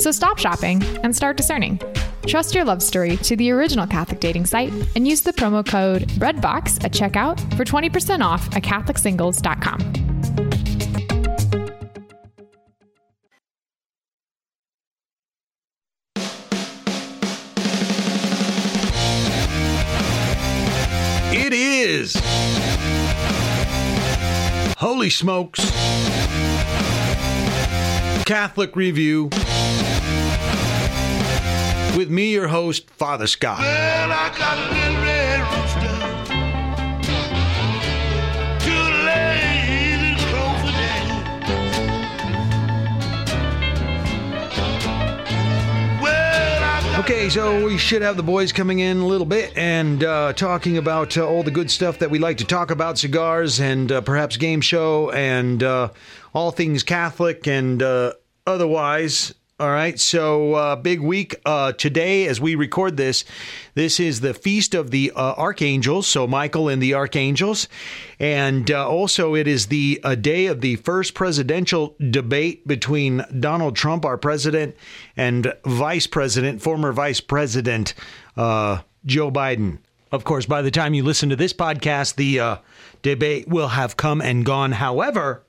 So stop shopping and start discerning. Trust your love story to the original Catholic dating site and use the promo code BREADBOX at checkout for 20% off at CatholicSingles.com. It is. Holy smokes. Catholic Review. With me, your host, Father Scott. Well, I got a little red rooster. Too lazy to crow for daddy. Well, I got Okay, so we should have the boys coming in a little bit and uh, talking about uh, all the good stuff that we like to talk about cigars and uh, perhaps game show and uh, all things Catholic and uh, otherwise. All right, so uh, big week uh, today as we record this. This is the feast of the uh, archangels, so Michael and the archangels, and uh, also it is the uh, day of the first presidential debate between Donald Trump, our president, and Vice President, former Vice President uh, Joe Biden. Of course, by the time you listen to this podcast, the debate will have come and gone. However,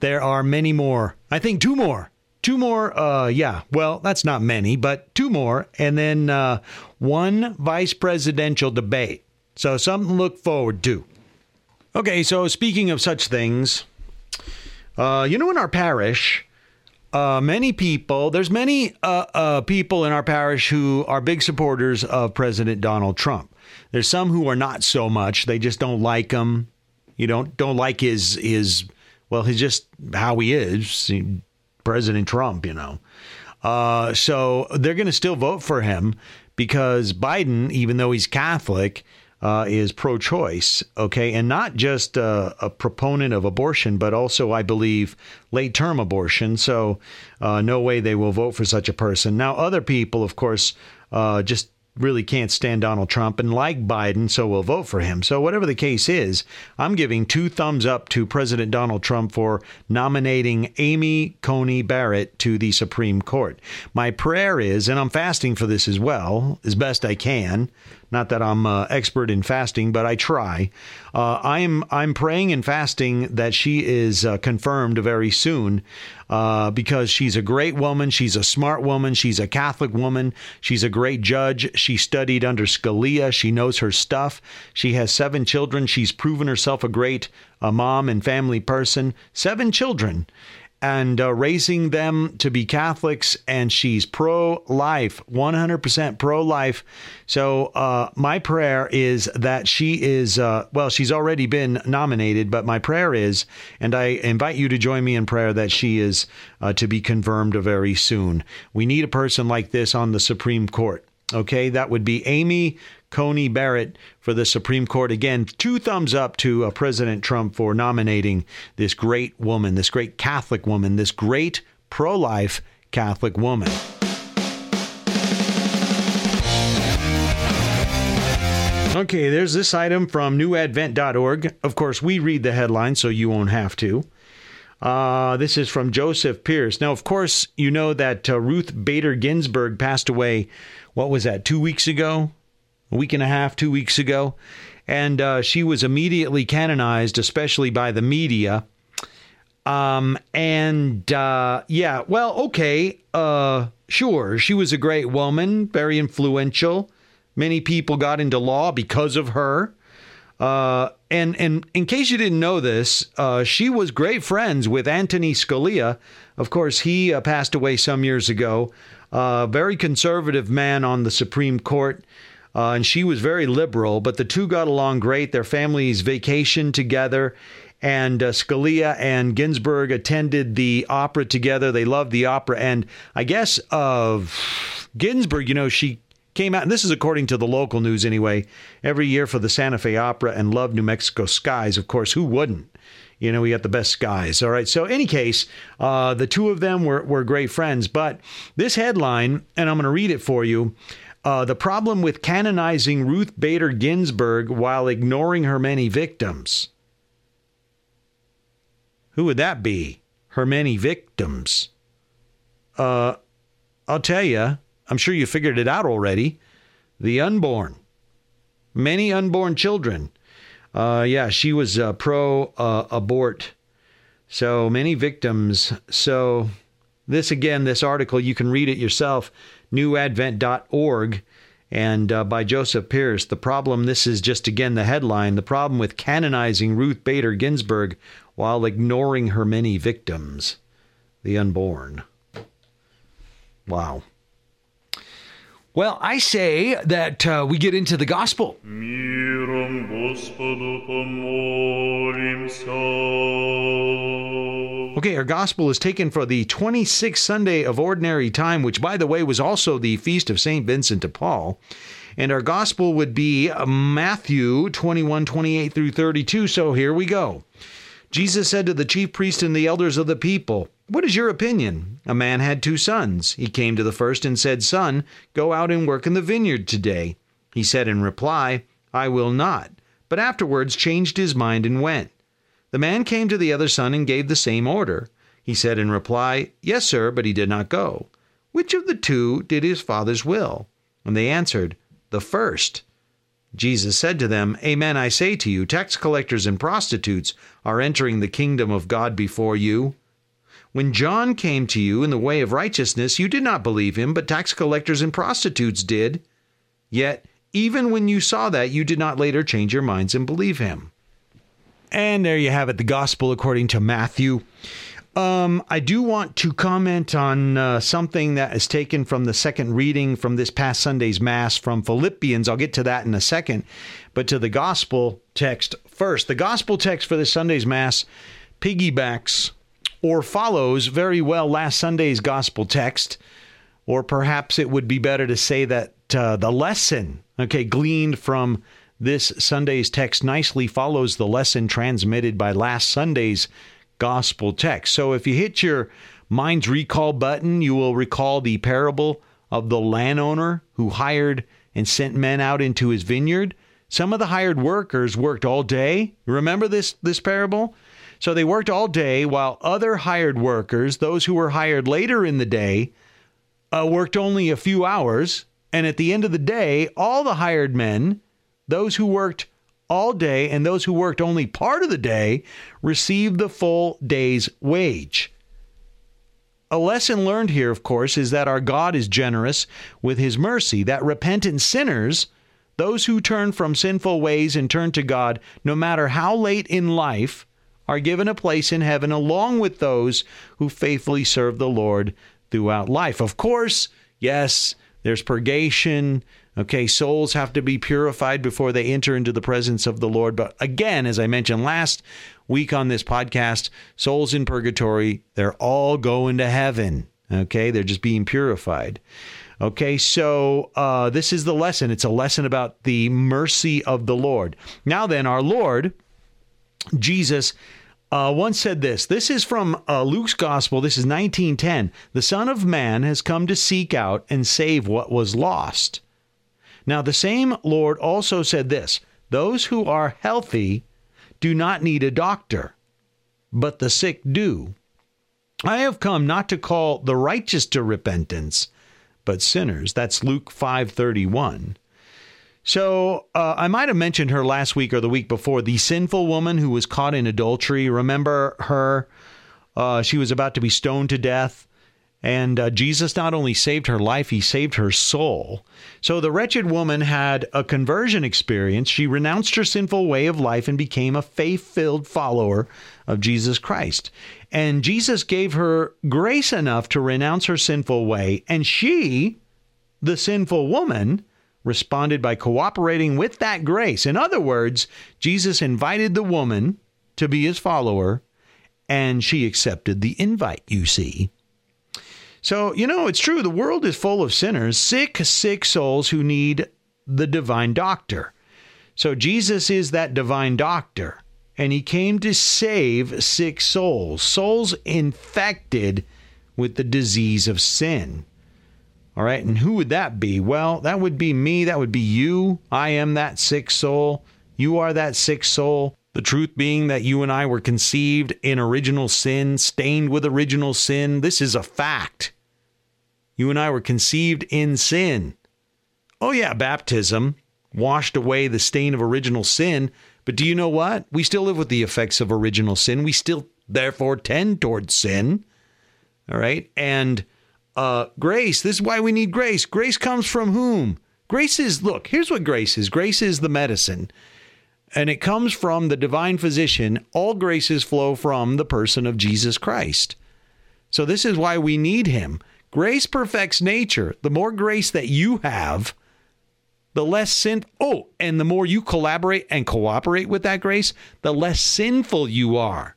there are many more. I think two more. Two more, uh, yeah. Well, that's not many, but two more, and then uh, one vice presidential debate. So something to look forward to. Okay, so speaking of such things, uh, you know, in our parish, uh, many people, there's many uh, uh, people in our parish who are big supporters of President Donald Trump. There's some who are not so much. They just don't like him. You don't don't like his his well, he's just how he is, President Trump. You know, uh, so they're going to still vote for him because Biden, even though he's Catholic, uh, is pro choice, okay, and not just uh, a proponent of abortion, but also, I believe, late term abortion. So, uh, no way they will vote for such a person. Now, other people, of course, uh, just really can't stand Donald Trump and like Biden, so will vote for him. So, whatever the case is, I'm giving two thumbs up to President Donald Trump for nominating Amy Coney Barrett to the Supreme Court. My prayer is, and I'm fasting for this as well, as best I can. Not that I'm uh, expert in fasting, but I try. Uh, I'm I'm praying and fasting that she is uh, confirmed very soon, uh, because she's a great woman. She's a smart woman. She's a Catholic woman. She's a great judge. She studied under Scalia. She knows her stuff. She has seven children. She's proven herself a great a mom and family person. Seven children and uh, raising them to be Catholics, and she's pro life, 100% pro life. So, uh, my prayer is that she is, uh, well, she's already been nominated, but my prayer is, and I invite you to join me in prayer, that she is uh, to be confirmed very soon. We need a person like this on the Supreme Court. Okay, that would be Amy Coney Barrett for the Supreme Court. Again, two thumbs up to uh, President Trump for nominating this great woman, this great Catholic woman, this great pro life Catholic woman. Okay, there's this item from newadvent.org. Of course, we read the headline, so you won't have to. Uh, this is from Joseph Pearce. Now, of course, you know that uh, Ruth Bader Ginsburg passed away, what was that, two weeks ago? A week and a half, two weeks ago. And uh, she was immediately canonized, especially by the media. Um, and uh, yeah, well, okay, uh, sure. She was a great woman, very influential. Many people got into law because of her. Uh, and and in case you didn't know this, uh, she was great friends with Anthony Scalia. Of course, he uh, passed away some years ago. Uh, very conservative man on the Supreme Court. Uh, and she was very liberal, but the two got along great. Their families vacationed together, and uh, Scalia and Ginsburg attended the opera together. They loved the opera, and I guess of Ginsburg, you know, she came out, and this is according to the local news anyway, every year for the Santa Fe Opera and Love New Mexico Skies. Of course, who wouldn't? You know, we got the best skies. All right. So, any case, uh, the two of them were, were great friends. But this headline, and I'm going to read it for you uh, the problem with canonizing Ruth Bader Ginsburg while ignoring her many victims. Who would that be? Her many victims. Uh, I'll tell you, I'm sure you figured it out already. The unborn. Many unborn children. Uh, yeah, she was uh, pro abort. So many victims. So, this again, this article, you can read it yourself, newadvent.org and uh, by Joseph Pearce. The problem, this is just again the headline, the problem with canonizing Ruth Bader Ginsburg while ignoring her many victims, the unborn. Wow. Well, I say that uh, we get into the gospel. Okay, our gospel is taken for the 26th Sunday of Ordinary Time, which, by the way, was also the feast of St. Vincent de Paul. And our gospel would be uh, Matthew 21, 28 through 32. So here we go. Jesus said to the chief priests and the elders of the people, What is your opinion? A man had two sons. He came to the first and said, Son, go out and work in the vineyard today. He said in reply, I will not. But afterwards changed his mind and went. The man came to the other son and gave the same order. He said in reply, Yes, sir, but he did not go. Which of the two did his father's will? And they answered, The first. Jesus said to them, Amen, I say to you, tax collectors and prostitutes are entering the kingdom of God before you. When John came to you in the way of righteousness, you did not believe him, but tax collectors and prostitutes did. Yet, even when you saw that, you did not later change your minds and believe him. And there you have it, the gospel according to Matthew. Um, I do want to comment on uh, something that is taken from the second reading from this past Sunday's Mass from Philippians. I'll get to that in a second. But to the gospel text first. The gospel text for this Sunday's Mass piggybacks or follows very well last Sunday's gospel text. Or perhaps it would be better to say that uh, the lesson, okay, gleaned from this Sunday's text nicely follows the lesson transmitted by last Sunday's gospel text. So if you hit your mind's recall button, you will recall the parable of the landowner who hired and sent men out into his vineyard. Some of the hired workers worked all day. Remember this this parable? So they worked all day while other hired workers, those who were hired later in the day, uh, worked only a few hours. And at the end of the day, all the hired men, those who worked all day and those who worked only part of the day, received the full day's wage. A lesson learned here, of course, is that our God is generous with his mercy, that repentant sinners, those who turn from sinful ways and turn to God, no matter how late in life, are given a place in heaven along with those who faithfully serve the Lord throughout life. Of course, yes, there's purgation. Okay, souls have to be purified before they enter into the presence of the Lord. But again, as I mentioned last week on this podcast, souls in purgatory, they're all going to heaven. Okay, they're just being purified. Okay, so uh, this is the lesson. It's a lesson about the mercy of the Lord. Now, then, our Lord, Jesus, uh, once said this. This is from uh, Luke's Gospel. This is 1910. The Son of Man has come to seek out and save what was lost. Now, the same Lord also said this Those who are healthy do not need a doctor, but the sick do. I have come not to call the righteous to repentance, but sinners. That's Luke 5:31. So uh, I might have mentioned her last week or the week before. The sinful woman who was caught in adultery. Remember her? Uh, she was about to be stoned to death. And uh, Jesus not only saved her life, he saved her soul. So the wretched woman had a conversion experience. She renounced her sinful way of life and became a faith filled follower of Jesus Christ. And Jesus gave her grace enough to renounce her sinful way. And she, the sinful woman, responded by cooperating with that grace. In other words, Jesus invited the woman to be his follower, and she accepted the invite, you see. So, you know, it's true. The world is full of sinners, sick, sick souls who need the divine doctor. So, Jesus is that divine doctor, and he came to save sick souls, souls infected with the disease of sin. All right, and who would that be? Well, that would be me. That would be you. I am that sick soul. You are that sick soul. The truth being that you and I were conceived in original sin, stained with original sin. This is a fact. You and I were conceived in sin. Oh, yeah, baptism washed away the stain of original sin. But do you know what? We still live with the effects of original sin. We still, therefore, tend towards sin. All right. And uh, grace, this is why we need grace. Grace comes from whom? Grace is, look, here's what grace is grace is the medicine, and it comes from the divine physician. All graces flow from the person of Jesus Christ. So this is why we need him. Grace perfects nature. The more grace that you have, the less sin. Oh, and the more you collaborate and cooperate with that grace, the less sinful you are.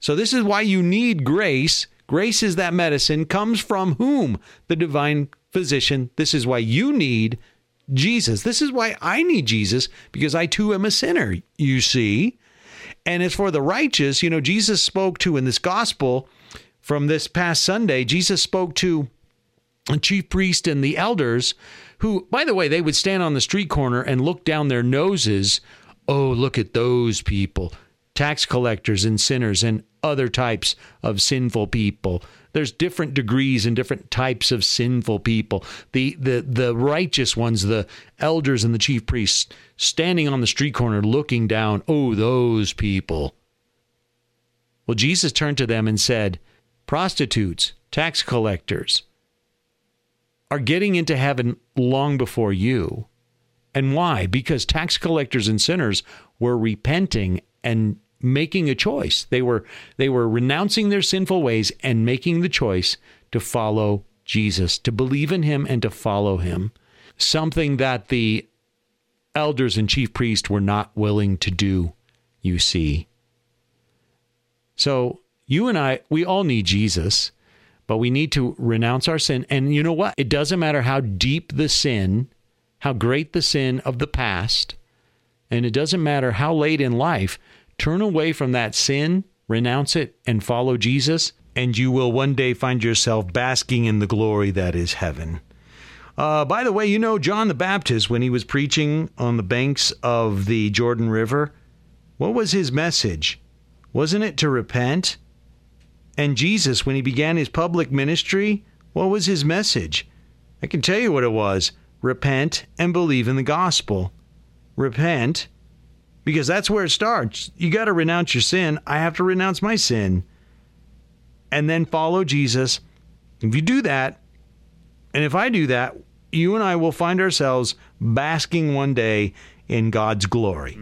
So this is why you need grace Grace is that medicine, comes from whom? The divine physician. This is why you need Jesus. This is why I need Jesus, because I too am a sinner, you see. And as for the righteous, you know, Jesus spoke to in this gospel from this past Sunday, Jesus spoke to the chief priest and the elders, who, by the way, they would stand on the street corner and look down their noses. Oh, look at those people tax collectors and sinners and other types of sinful people. There's different degrees and different types of sinful people. The the the righteous ones, the elders and the chief priests standing on the street corner looking down, oh those people. Well, Jesus turned to them and said, prostitutes, tax collectors are getting into heaven long before you. And why? Because tax collectors and sinners were repenting and making a choice. They were they were renouncing their sinful ways and making the choice to follow Jesus, to believe in him and to follow him. Something that the elders and chief priests were not willing to do, you see. So, you and I, we all need Jesus, but we need to renounce our sin. And you know what? It doesn't matter how deep the sin, how great the sin of the past, and it doesn't matter how late in life, Turn away from that sin, renounce it, and follow Jesus, and you will one day find yourself basking in the glory that is heaven. Uh, by the way, you know, John the Baptist, when he was preaching on the banks of the Jordan River, what was his message? Wasn't it to repent? And Jesus, when he began his public ministry, what was his message? I can tell you what it was repent and believe in the gospel. Repent because that's where it starts. You got to renounce your sin. I have to renounce my sin and then follow Jesus. If you do that, and if I do that, you and I will find ourselves basking one day in God's glory.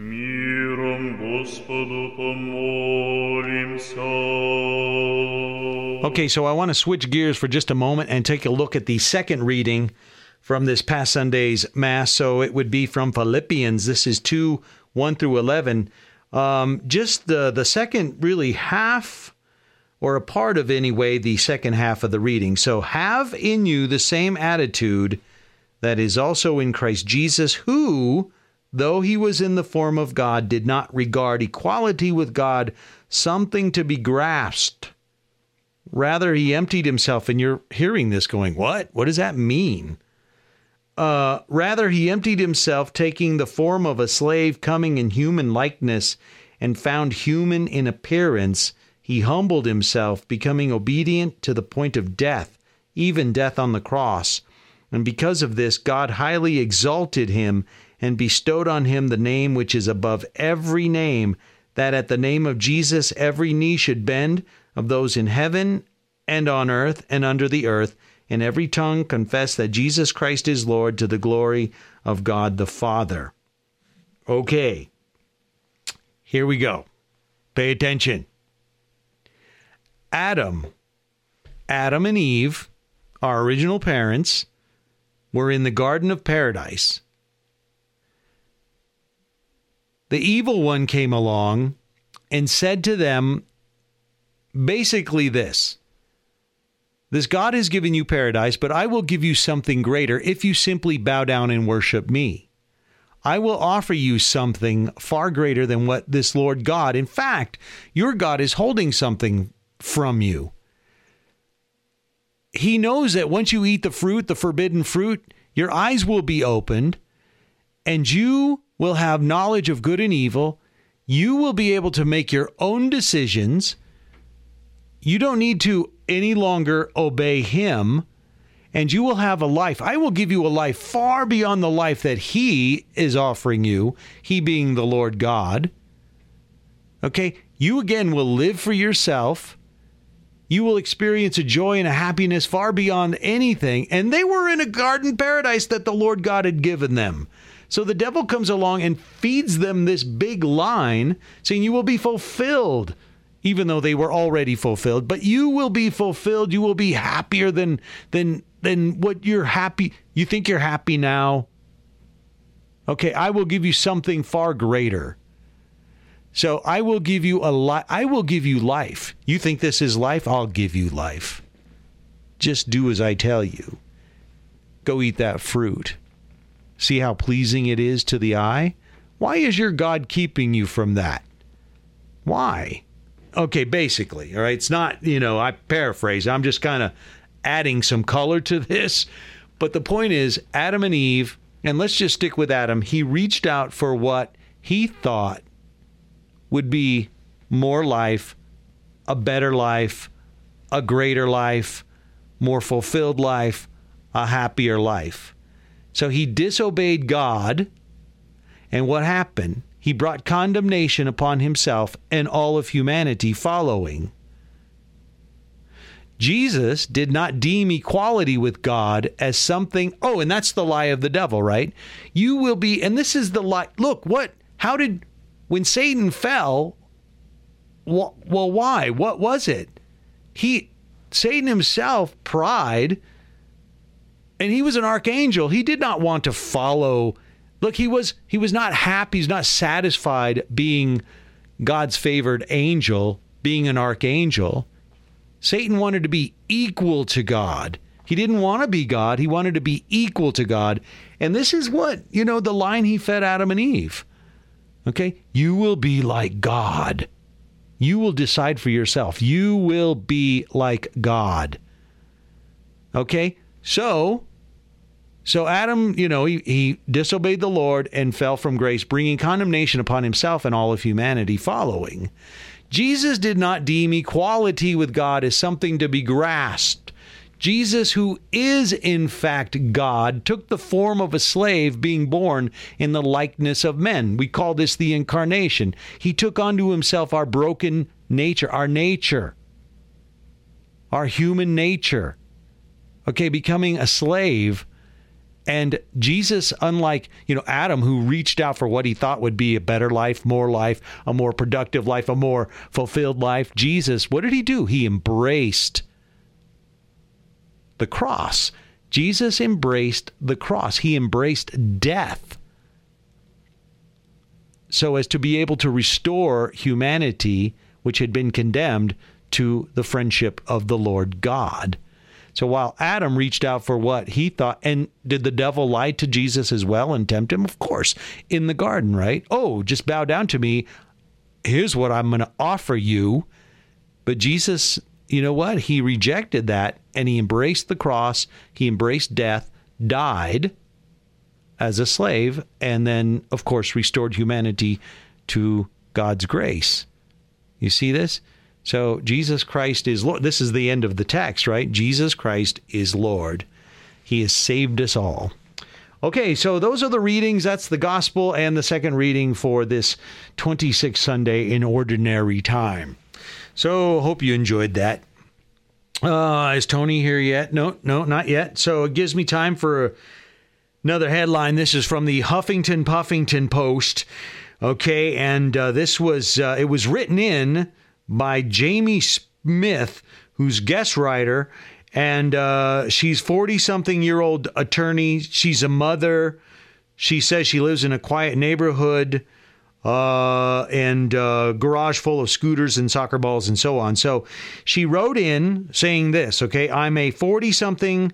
Okay, so I want to switch gears for just a moment and take a look at the second reading from this past Sunday's Mass. So it would be from Philippians. This is 2 1 through 11. Um, just the, the second, really, half or a part of, anyway, the second half of the reading. So, have in you the same attitude that is also in Christ Jesus, who, though he was in the form of God, did not regard equality with God something to be grasped. Rather, he emptied himself. And you're hearing this going, What? What does that mean? Uh, rather, he emptied himself, taking the form of a slave, coming in human likeness, and found human in appearance. He humbled himself, becoming obedient to the point of death, even death on the cross. And because of this, God highly exalted him and bestowed on him the name which is above every name, that at the name of Jesus every knee should bend, of those in heaven and on earth and under the earth and every tongue confess that Jesus Christ is Lord to the glory of God the Father. Okay, here we go. Pay attention. Adam, Adam and Eve, our original parents, were in the Garden of Paradise. The evil one came along and said to them basically this This God has given you paradise, but I will give you something greater if you simply bow down and worship me. I will offer you something far greater than what this Lord God, in fact, your God is holding something from you. He knows that once you eat the fruit, the forbidden fruit, your eyes will be opened and you will have knowledge of good and evil. You will be able to make your own decisions. You don't need to any longer obey him, and you will have a life. I will give you a life far beyond the life that he is offering you, he being the Lord God. Okay? You again will live for yourself. You will experience a joy and a happiness far beyond anything. And they were in a garden paradise that the Lord God had given them. So the devil comes along and feeds them this big line saying, You will be fulfilled, even though they were already fulfilled. But you will be fulfilled. You will be happier than, than, than what you're happy. You think you're happy now? Okay, I will give you something far greater. So I will give you a li- I will give you life. You think this is life? I'll give you life. Just do as I tell you. Go eat that fruit. See how pleasing it is to the eye? Why is your God keeping you from that? Why? Okay, basically, all right. It's not, you know, I paraphrase. I'm just kind of adding some color to this. But the point is, Adam and Eve, and let's just stick with Adam, he reached out for what he thought would be more life, a better life, a greater life, more fulfilled life, a happier life. So he disobeyed God. And what happened? He brought condemnation upon himself and all of humanity following. Jesus did not deem equality with God as something. Oh, and that's the lie of the devil, right? You will be, and this is the lie. Look, what, how did, when Satan fell, wh- well, why? What was it? He, Satan himself, pride, and he was an archangel. He did not want to follow. Look, he was he was not happy. He's not satisfied being God's favored angel, being an archangel. Satan wanted to be equal to God. He didn't want to be God. He wanted to be equal to God. And this is what, you know, the line he fed Adam and Eve. Okay? You will be like God. You will decide for yourself. You will be like God. Okay? So, so Adam, you know, he, he disobeyed the Lord and fell from grace, bringing condemnation upon himself and all of humanity following. Jesus did not deem equality with God as something to be grasped. Jesus, who is in fact God, took the form of a slave, being born in the likeness of men. We call this the incarnation. He took unto himself our broken nature, our nature, our human nature. Okay, becoming a slave. And Jesus, unlike, you know, Adam, who reached out for what he thought would be a better life, more life, a more productive life, a more fulfilled life, Jesus, what did he do? He embraced the cross. Jesus embraced the cross. He embraced death so as to be able to restore humanity, which had been condemned, to the friendship of the Lord God. So while Adam reached out for what he thought, and did the devil lie to Jesus as well and tempt him? Of course, in the garden, right? Oh, just bow down to me. Here's what I'm going to offer you. But Jesus, you know what? He rejected that and he embraced the cross, he embraced death, died as a slave, and then, of course, restored humanity to God's grace. You see this? So Jesus Christ is Lord. This is the end of the text, right? Jesus Christ is Lord. He has saved us all. Okay, so those are the readings. That's the gospel and the second reading for this 26th Sunday in ordinary time. So hope you enjoyed that. Uh, is Tony here yet? No, no, not yet. So it gives me time for another headline. This is from the Huffington Puffington Post. Okay, and uh, this was uh, it was written in by Jamie Smith, who's guest writer, and uh, she's forty something year old attorney. She's a mother. She says she lives in a quiet neighborhood. Uh, and uh, garage full of scooters and soccer balls and so on. So she wrote in saying this. Okay, I'm a 40 something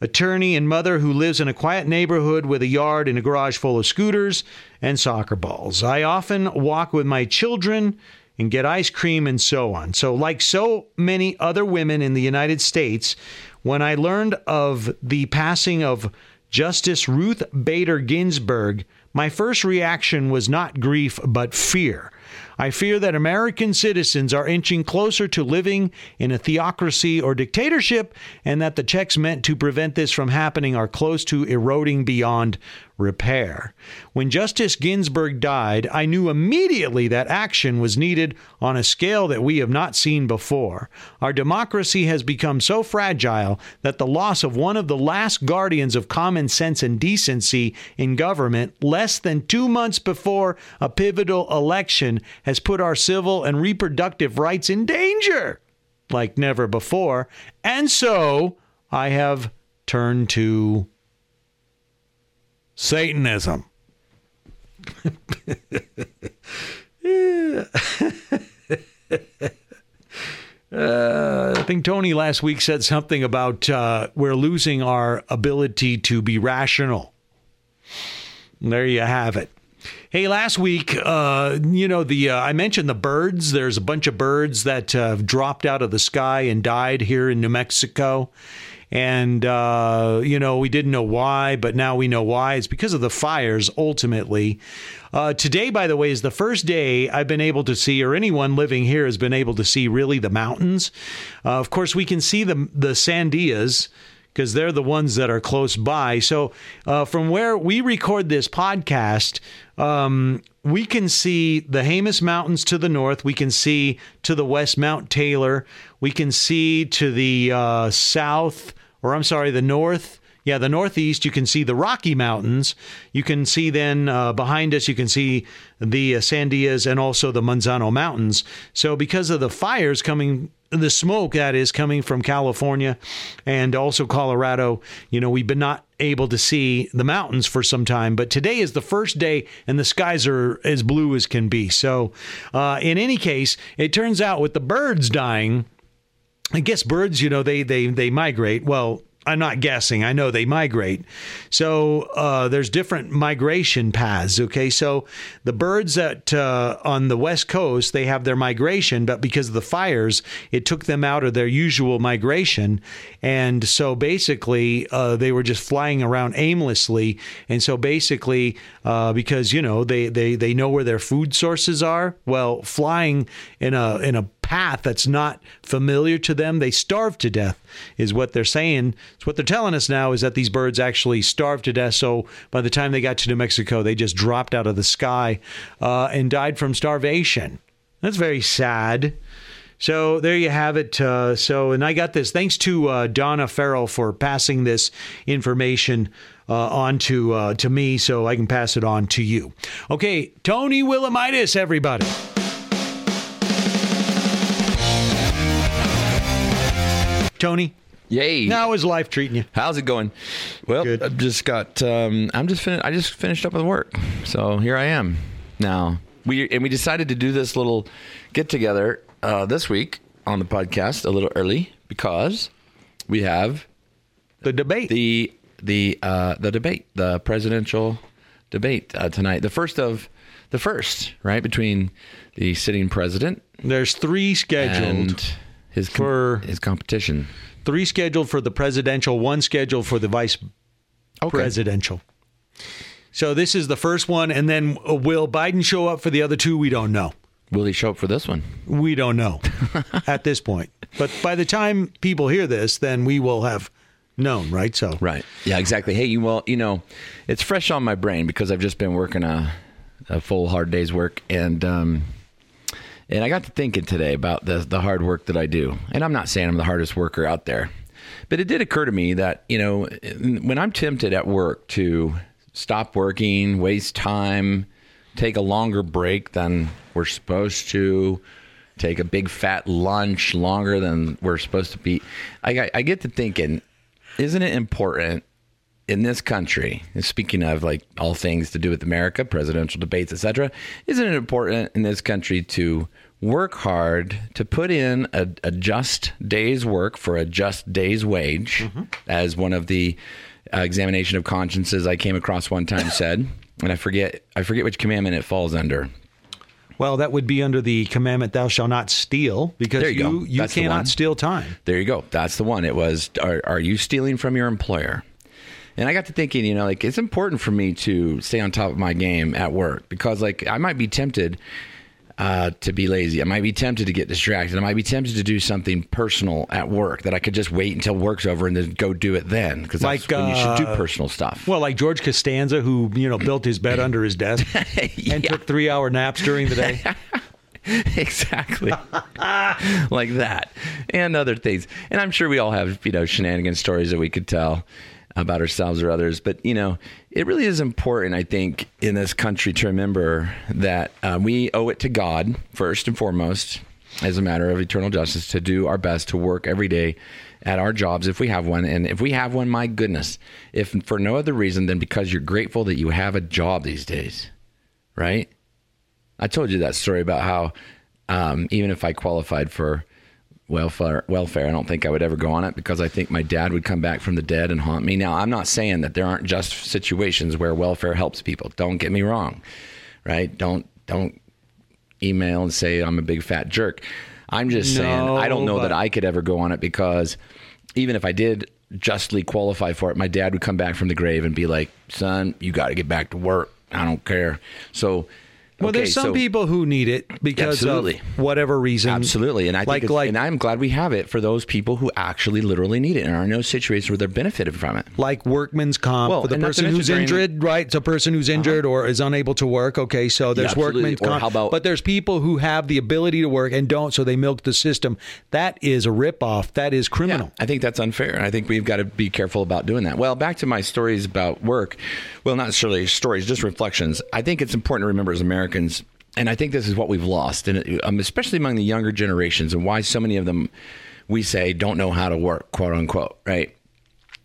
attorney and mother who lives in a quiet neighborhood with a yard and a garage full of scooters and soccer balls. I often walk with my children and get ice cream and so on. So, like so many other women in the United States, when I learned of the passing of Justice Ruth Bader Ginsburg, my first reaction was not grief but fear. I fear that American citizens are inching closer to living in a theocracy or dictatorship, and that the checks meant to prevent this from happening are close to eroding beyond repair. When Justice Ginsburg died, I knew immediately that action was needed on a scale that we have not seen before. Our democracy has become so fragile that the loss of one of the last guardians of common sense and decency in government, less than two months before a pivotal election, has put our civil and reproductive rights in danger like never before. And so I have turned to Satanism. Uh, I think Tony last week said something about uh, we're losing our ability to be rational. There you have it. Hey, last week, uh, you know the uh, I mentioned the birds. There's a bunch of birds that uh, dropped out of the sky and died here in New Mexico, and uh, you know we didn't know why, but now we know why. It's because of the fires. Ultimately, uh, today, by the way, is the first day I've been able to see, or anyone living here has been able to see, really the mountains. Uh, of course, we can see the the Sandias because they're the ones that are close by. So, uh, from where we record this podcast, um, we can see the Jemez Mountains to the north. We can see to the west Mount Taylor. We can see to the uh, south, or I'm sorry, the north. Yeah, the northeast, you can see the Rocky Mountains. You can see then uh, behind us, you can see the uh, Sandias and also the Manzano Mountains. So, because of the fires coming the smoke that is coming from California and also Colorado. You know, we've been not able to see the mountains for some time, but today is the first day and the skies are as blue as can be. So, uh, in any case, it turns out with the birds dying, I guess birds, you know, they they they migrate. Well, I'm not guessing. I know they migrate. So uh, there's different migration paths. Okay, so the birds that uh, on the west coast they have their migration, but because of the fires, it took them out of their usual migration, and so basically uh, they were just flying around aimlessly. And so basically, uh, because you know they they they know where their food sources are. Well, flying in a in a path that's not familiar to them, they starve to death, is what they're saying. It's what they're telling us now is that these birds actually starved to death. So by the time they got to New Mexico, they just dropped out of the sky uh, and died from starvation. That's very sad. So there you have it. Uh, so, and I got this thanks to uh, Donna Farrell for passing this information uh, on to uh, to me, so I can pass it on to you. Okay, Tony Willamitis, everybody. Tony, Yay! how is life treating you? How's it going? Well, Good. I've just got. Um, I'm just. Fin- I just finished up with work, so here I am now. We and we decided to do this little get together uh, this week on the podcast a little early because we have The debate. the the uh, the debate, the presidential debate uh, tonight. The first of the first, right between the sitting president There's three scheduled. His com- For- his competition. three scheduled for the presidential, one scheduled for the vice Okay. presidential. So this is the first one, and then uh, will Biden show up for the other two? We don't know. Will he show up for this one? We don't know at this point. But by the time people hear this, then we will have known, right? So Right. Yeah, exactly. Hey, you well, you know, it's fresh on my brain because I've just been working a, a full hard day's work and um and I got to thinking today about the the hard work that I do. And I'm not saying I'm the hardest worker out there. But it did occur to me that, you know, when I'm tempted at work to stop working, waste time, take a longer break than we're supposed to, take a big fat lunch longer than we're supposed to be, I, I get to thinking, isn't it important in this country, speaking of like all things to do with America, presidential debates, etc., isn't it important in this country to work hard to put in a, a just day's work for a just day's wage, as one of the uh, examination of consciences I came across one time said, and I forget I forget which commandment it falls under. Well, that would be under the commandment, "Thou shalt not steal," because There you you, you That's the one. cannot steal time. There you go. That's the one. It was, are, are you stealing from your employer? And I got to thinking, you know, like it's important for me to stay on top of my game at work because, like, I might be tempted uh, to be lazy. I might be tempted to get distracted. I might be tempted to do something personal at work that I could just wait until work's over and then go do it then because that's Like, when you should do uh, personal stuff. Well, like George Costanza, who you know built his bed under his desk and took three-hour naps during the day. exactly like that and other things and i'm sure we all have you know shenanigan stories that we could tell about ourselves or others. But you know it really is important i think in this country to remember that uh, we owe it to god first and foremost as a matter of eternal justice to do our best to work every day at our jobs if we have one. And if we have one my goodness if for no other reason than because you're grateful that you have a job these days right? I told you that story about how um, even if I qualified for welfare, welfare, I don't think I would ever go on it because I think my dad would come back from the dead and haunt me. Now, I'm not saying that there aren't just situations where welfare helps people. Don't get me wrong, right? Don't don't email and say I'm a big fat jerk. I'm just saying I don't know but- that I could ever go on it because even if I did justly qualify for it, my dad would come back from the grave and be like, "Son, you got to get back to work. I don't care." So, Well, okay, there's some so- people who need it because Absolutely. of whatever reason. Absolutely, and I like, think like, and I'm glad we have it for those people who actually literally need it and are in no situations where they're benefited from it. like workman's comp Well, for the and not to person who's during- injured, right? It's a person who's uh-huh. injured or is unable to work. Okay, so there's absolutely. workman's Or comp. how about- but there's people who have the ability to work and don't, so they milk the system. That is a ripoff. That is criminal. I think that's unfair, and I think we've got to be careful about doing that. Well, back to my stories about work. Well, not necessarily stories, just reflections. I think it's important to remember as Americans, and I think this is what we've lost, and um, especially among the younger generations, and why so many of them we say don't know how to work, quote unquote, right?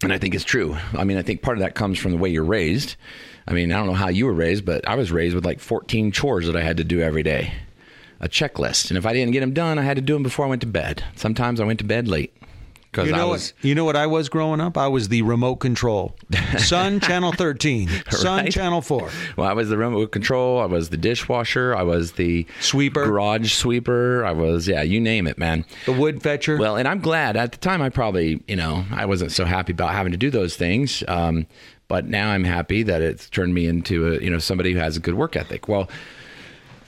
And I think it's true. I mean, I think part of that comes from the way you're raised. I mean, I don't know how you were raised, but I was raised with like 14 chores that I had to do every day, a checklist. And if I didn't get them done, I had to do them before I went to bed. Sometimes I went to bed late because You I know was. what? You know what I was growing up? I was the remote control. Son channel 13, Son Right. channel 4. Well, I was the remote control. I was the dishwasher. I was the Sweeper. garage sweeper. I was, yeah, you name it, man. The wood fetcher. Well, and I'm glad at the time I probably, you know, I wasn't so happy about having to do those things. Um, but now I'm happy that it's turned me into a, you know, somebody who has a good work ethic. Well,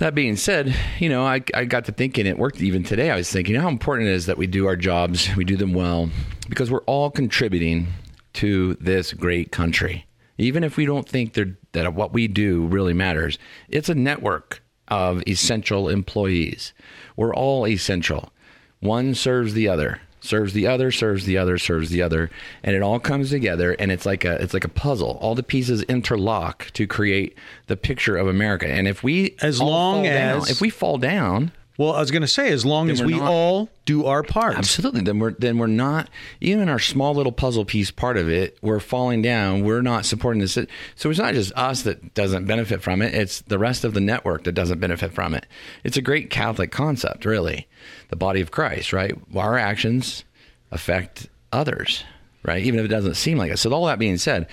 that being said, you know, I, I got to thinking it worked even today. I was thinking how important it is that we do our jobs, we do them well, because we're all contributing to this great country. Even if we don't think that what we do really matters, it's a network of essential employees. We're all essential. One serves the other, serves the other, serves the other, serves the other, and it all comes together. And it's like a it's like a puzzle. All the pieces interlock to create the picture of America. And if we As long fall down- as- if we fall down, well, I was going to say, as long Then as we're not- all do our part. Absolutely. Then we're then we're not even our small little puzzle piece part of it. We're falling down. We're not supporting this. So it's not just us that doesn't benefit from it. It's the rest of the network that doesn't benefit from it. It's a great Catholic concept, really. The body of Christ, right? Our actions affect others, right? Even if it doesn't seem like it. So all that being said,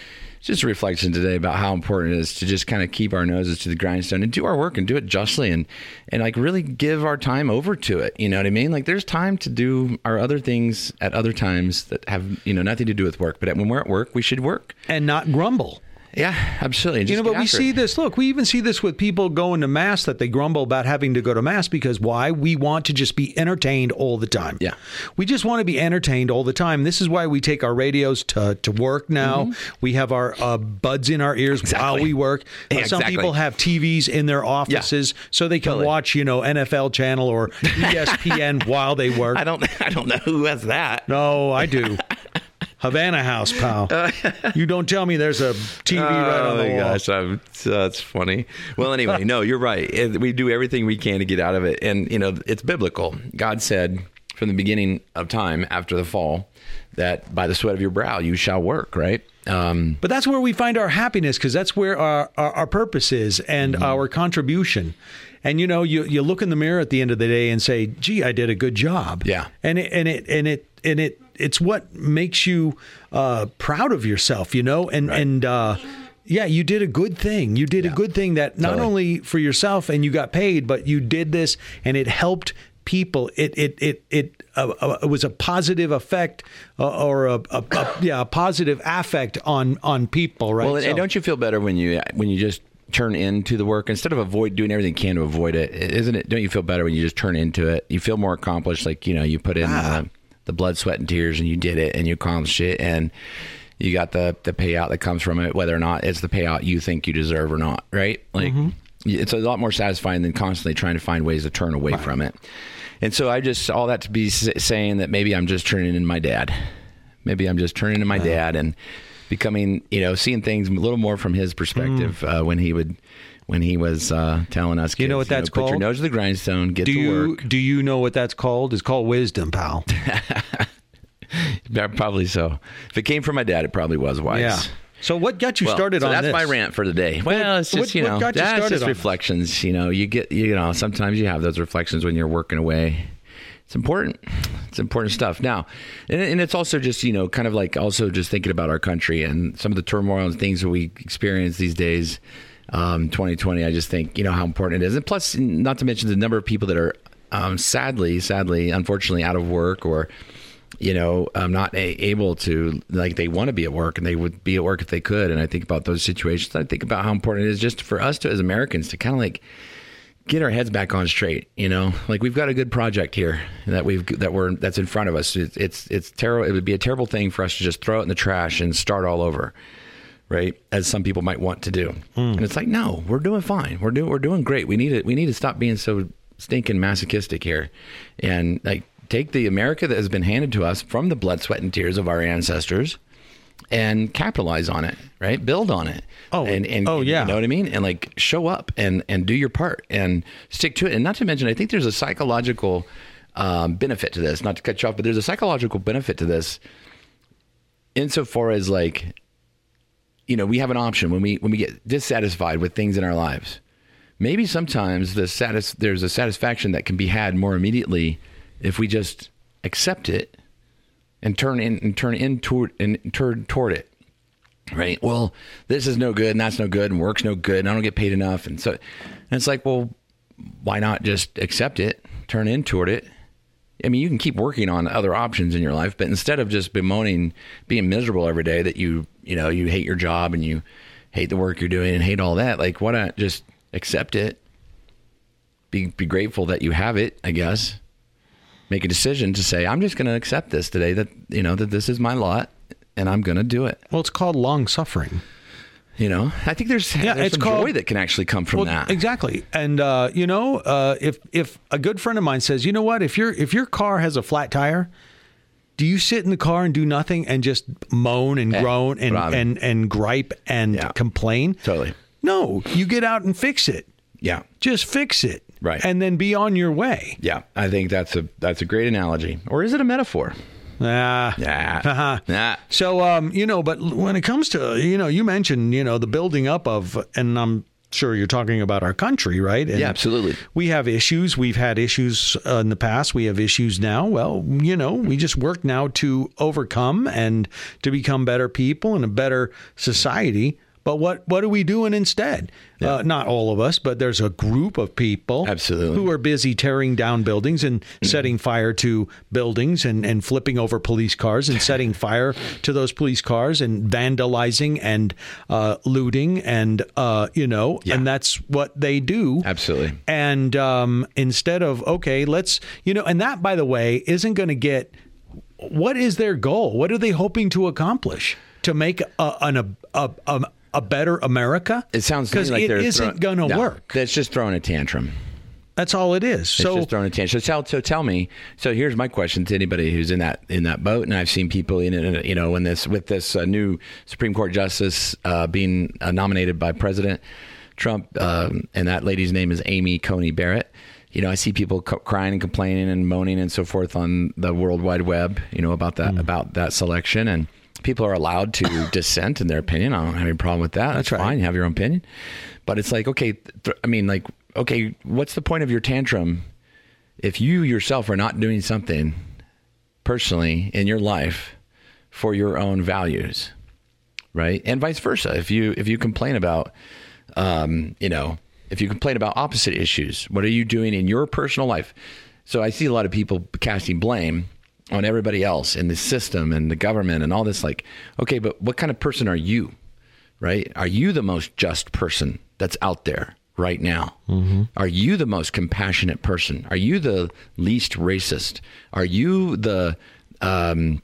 just a reflection today about how important it is to just kind of keep our noses to the grindstone and do our work and do it justly and and like really give our time over to it. You know what I mean? Like there's time to do our other things at other times that have you know nothing to do with work. But when we're at work, we should work. and not grumble. Yeah, absolutely. And You know, but we see it. this. Look, we even see this with people going to mass that they grumble about having to go to mass because why? We want to just be entertained all the time. Yeah. we just want to be entertained all the time. This is why we take our radios to to work now. We have our uh, buds in our ears while Mm-hmm. We work. Uh, Yeah, Some exactly. people have TVs in their offices so they can Totally. watch, you know, NFL channel or ESPN while they work. I don't I don't know who has that. No, I do. Havana House, pal. you don't tell me there's a TV right on the oh my wall. gosh, I'm, that's funny. Well, anyway, no, you're right. We do everything we can to get out of it, and you know it's biblical. God said from the beginning of time after the fall that by the sweat of your brow you shall work, right? Um, But that's where we find our happiness because that's where our, our, our purpose is and Mm-hmm. our contribution. And you know, you, you look in the mirror at the end of the day and say, "Gee, I did a good job." Yeah. and it and it and it and it it's what makes you uh, proud of yourself, you know, and and. Uh, yeah, you did a good thing. You did a good thing that not Totally. only for yourself and you got paid, but you did this and it helped people. It it it it, uh, uh, it was a positive effect uh, or a, a, a yeah a positive affect on on people, right? Well, and, and don't you feel better when you when you just turn into the work instead of avoid doing everything you can to avoid it? Isn't it? Don't you feel better when you just turn into it? You feel more accomplished. Like you know, you put in Ah. The blood, sweat, and tears, and you did it, and you accomplished it, and you got the the payout that comes from it, whether or not it's the payout you think you deserve or not. Right? Like Mm-hmm. it's a lot more satisfying than constantly trying to find ways to turn away from it. And so I just all that to be saying that maybe I'm just turning into my dad. Maybe I'm just turning into my dad and becoming, you know, seeing things a little more from his perspective uh, when he would, when he was uh, telling us. You know kids, what that's called. Put your nose to the grindstone, get do to you work. do you know what that's called? It's called wisdom, pal. Probably so. If it came from my dad, it probably was wise. yeah. So what got you Well, started so on that's this? my rant for the day. Well, it's what- just you what know got you that's started just on this? reflections. You know, you get you know sometimes you have those reflections when you're working away. It's important. It's important stuff. Now, and, and it's also just you know kind of like also just thinking about our country and some of the turmoil and things that we experience these days. Um, 2020, I just think you know how important it is, and plus, not to mention the number of people that are um, sadly, sadly, unfortunately, out of work or you know, um, not a- able to like they want to be at work and they would be at work if they could. And I think about those situations. I think about how important it is just for us to, as Americans, to kind of like get our heads back on straight. You know, like we've got a good project here that we've that we're that's in front of us. It's it's, it's terrible. It would be a terrible thing for us to just throw it in the trash and start all over. Right, as some people might want to do, and it's like, no, we're doing fine. We're doing we're doing great. We need to we need to stop being so stinking masochistic here, and like take the America that has been handed to us from the blood, sweat, and tears of our ancestors, and capitalize on it. Right, build on it. Oh, and, and oh, yeah. you know what I mean, and like show up and and do your part and stick to it. And not to mention, I think there's a psychological um, benefit to this. Not to cut you off, but there's a psychological benefit to this insofar as like you know we have an option when we when we get dissatisfied with things in our lives. Maybe sometimes the satis- there's a satisfaction that can be had more immediately if we just accept it and turn in and turn in toward and turn toward it right? Well this is no good and that's no good and work's no good and i don't get paid enough. And so and it's like well why not just accept it turn in toward it? I mean, you can keep working on other options in your life, but instead of just bemoaning, being miserable every day that you, you know, you hate your job and you hate the work you're doing and hate all that, like, why not just accept it? Be be grateful that you have it. I guess. Make a decision to say, I'm just going to accept this today. That you know that this is my lot, and I'm going to do it. Well, it's called long suffering. You know, I think there's Yeah, there's it's some called- joy that can actually come from Well, that. Exactly. And uh, you know, uh, if if a good friend of mine says, you know what, if your if your car has a flat tire, do you sit in the car and do nothing and just moan and Eh, groan and and and gripe and Yeah. complain? Totally. No, you get out and fix it. Yeah. Just fix it. Right. And then be on your way. Yeah, I think that's a that's a great analogy, or is it a metaphor? Ah. Nah, nah. So, um, you know, but when it comes to, you know, you mentioned, you know, the building up of, and I'm sure you're talking about our country, right? And Yeah, absolutely. We have issues. We've had issues uh, in the past. We have issues now. Well, you know, we just work now to overcome and to become better people and a better society. But what what are we doing instead? Uh, not all of us, but there's a group of people Absolutely. who are busy tearing down buildings and setting fire to buildings and, and flipping over police cars and setting fire to those police cars and vandalizing and uh, looting and uh, you know Yeah. and that's what they do Absolutely. and um, instead of okay let's you know and that by the way isn't going to get what is their goal what are they hoping to accomplish to make a an, a, a, a, better america It sounds because like it isn't going to No, work That's just throwing a tantrum. that's all it is It's so just throwing a tantrum. So tell, so tell me. So here's my question to anybody who's in that in that boat, and I've seen people in it. You know, when this with this uh, new Supreme Court justice uh, being uh, nominated by President Trump, um, and that lady's name is Amy Coney Barrett. You know, I see people co- crying and complaining and moaning and so forth on the World Wide Web. You know about that about that selection and. People are allowed to dissent in their opinion. I don't have any problem with that. That's, right. fine. You have your own opinion. But it's like, okay, th- I mean, like, okay, what's the point of your tantrum if you yourself are not doing something personally in your life for your own values, right? And vice versa. If you if you complain about, um, you know, if you complain about opposite issues, what are you doing in your personal life? So I see a lot of people casting blame on everybody else in the system and the government and all this. Like, okay, but what kind of person are you? Right? Are you the most just person that's out there right now? Are you the most compassionate person? Are you the least racist? Are you the um,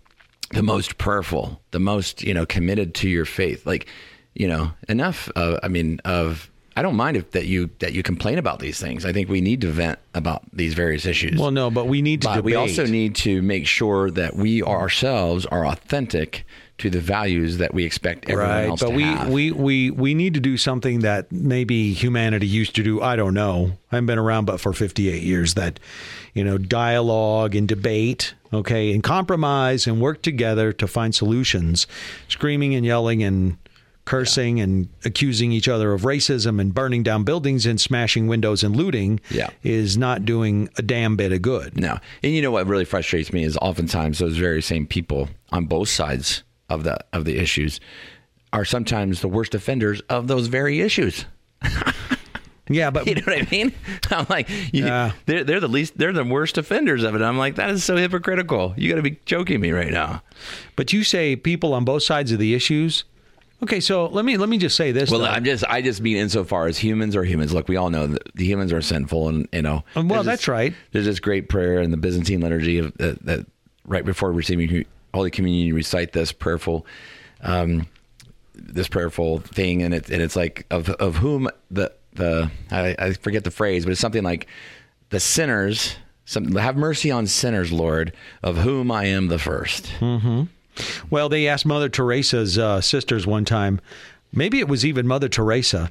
the most prayerful, the most you know committed to your faith? Like, you know, enough. Of, I mean, of I don't mind if that you that you complain about these things. I think we need to vent about these various issues. Well, no, but we need to But debate. we also need to make sure that we ourselves are authentic to the values that we expect everyone right, else but to we, have. we we we need to do something that maybe humanity used to do. I don't know. I haven't been around but for 58 years. That you know, dialogue and debate, okay, and compromise and work together to find solutions. Screaming and yelling and cursing and accusing each other of racism and burning down buildings and smashing windows and looting Yeah. is not doing a damn bit of good. No. And you know what really frustrates me is oftentimes those very same people on both sides of the of the issues are sometimes the worst offenders of those very issues. Yeah, but You know what I mean? I'm like, you, Yeah. they're they're the least they're the worst offenders of it. I'm like, that is so hypocritical. You got to be joking me right now. but you say people on both sides of the issues. Okay, so let me let me just say this. Well, though. I'm just I just mean insofar as humans are humans. Look, we all know that the humans are sinful, and you know. Well, that's this- right. There's this great prayer in the Byzantine liturgy of that, that right before receiving Holy Communion, you recite this prayerful, um, this prayerful thing, and it and it's like of of whom the the I, I forget the phrase, but it's something like the sinners. Some, have mercy on sinners, Lord, of whom I am the first. Well, they asked Mother Teresa's uh, sisters one time. Maybe it was even Mother Teresa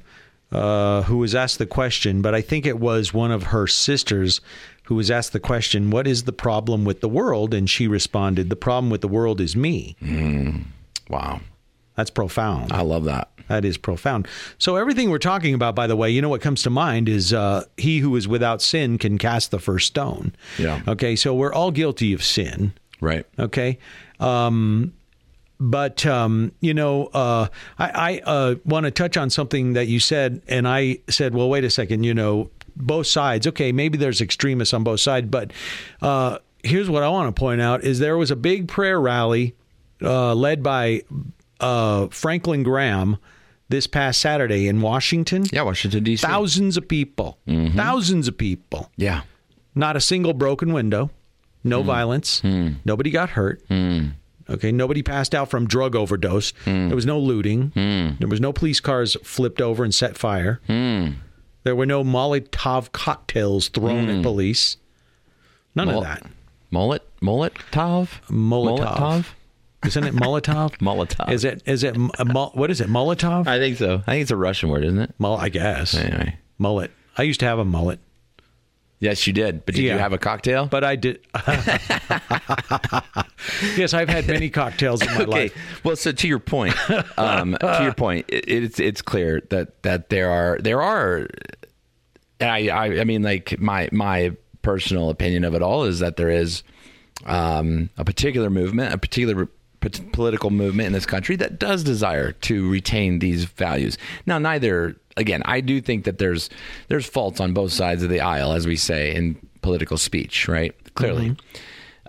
uh, who was asked the question, but I think it was one of her sisters who was asked the question, What is the problem with the world? And she responded, The problem with the world is me. Wow, That's profound. I love that. That is profound. So, everything we're talking about, by the way, you know what comes to mind is uh, he who is without sin can cast the first stone. Yeah. Okay, so we're all guilty of sin. Right. Okay. Um, but um, you know, uh, I, I uh, want to touch on something that you said, and I said, "Well, wait a second. You know, both sides. Okay, maybe there's extremists on both sides, but uh, here's what I want to point out: is there was a big prayer rally uh, led by uh, Franklin Graham this past Saturday in Washington. Yeah, Washington D.C. Thousands of people. Thousands of people. Yeah. Not a single broken window. No hmm. violence. Hmm. Nobody got hurt. Hmm. Okay. Nobody passed out from drug overdose. There was no looting. There was no police cars flipped over and set fire. There were no Molotov cocktails thrown at police. None Mol- of that. Mullet, mullet, tov, Molotov. Isn't it Molotov? Molotov. Is it? Is it? a mol- what is it? Molotov? I think so. I think it's a Russian word, isn't it? Mul- I guess. Anyway, Mullet. I used to have a mullet. Yes, you did. But did Yeah. you have a cocktail? But I did. yes, I've had many cocktails in my okay. life. Well, so to your point, um, to your point, it, it's it's clear that that there are there are, and I, I I mean like my my personal opinion of it all is that there is um, a particular movement, a particular political movement in this country that does desire to retain these values. Now, neither again, I do think that there's there's faults on both sides of the aisle, as we say in political speech, right? Clearly.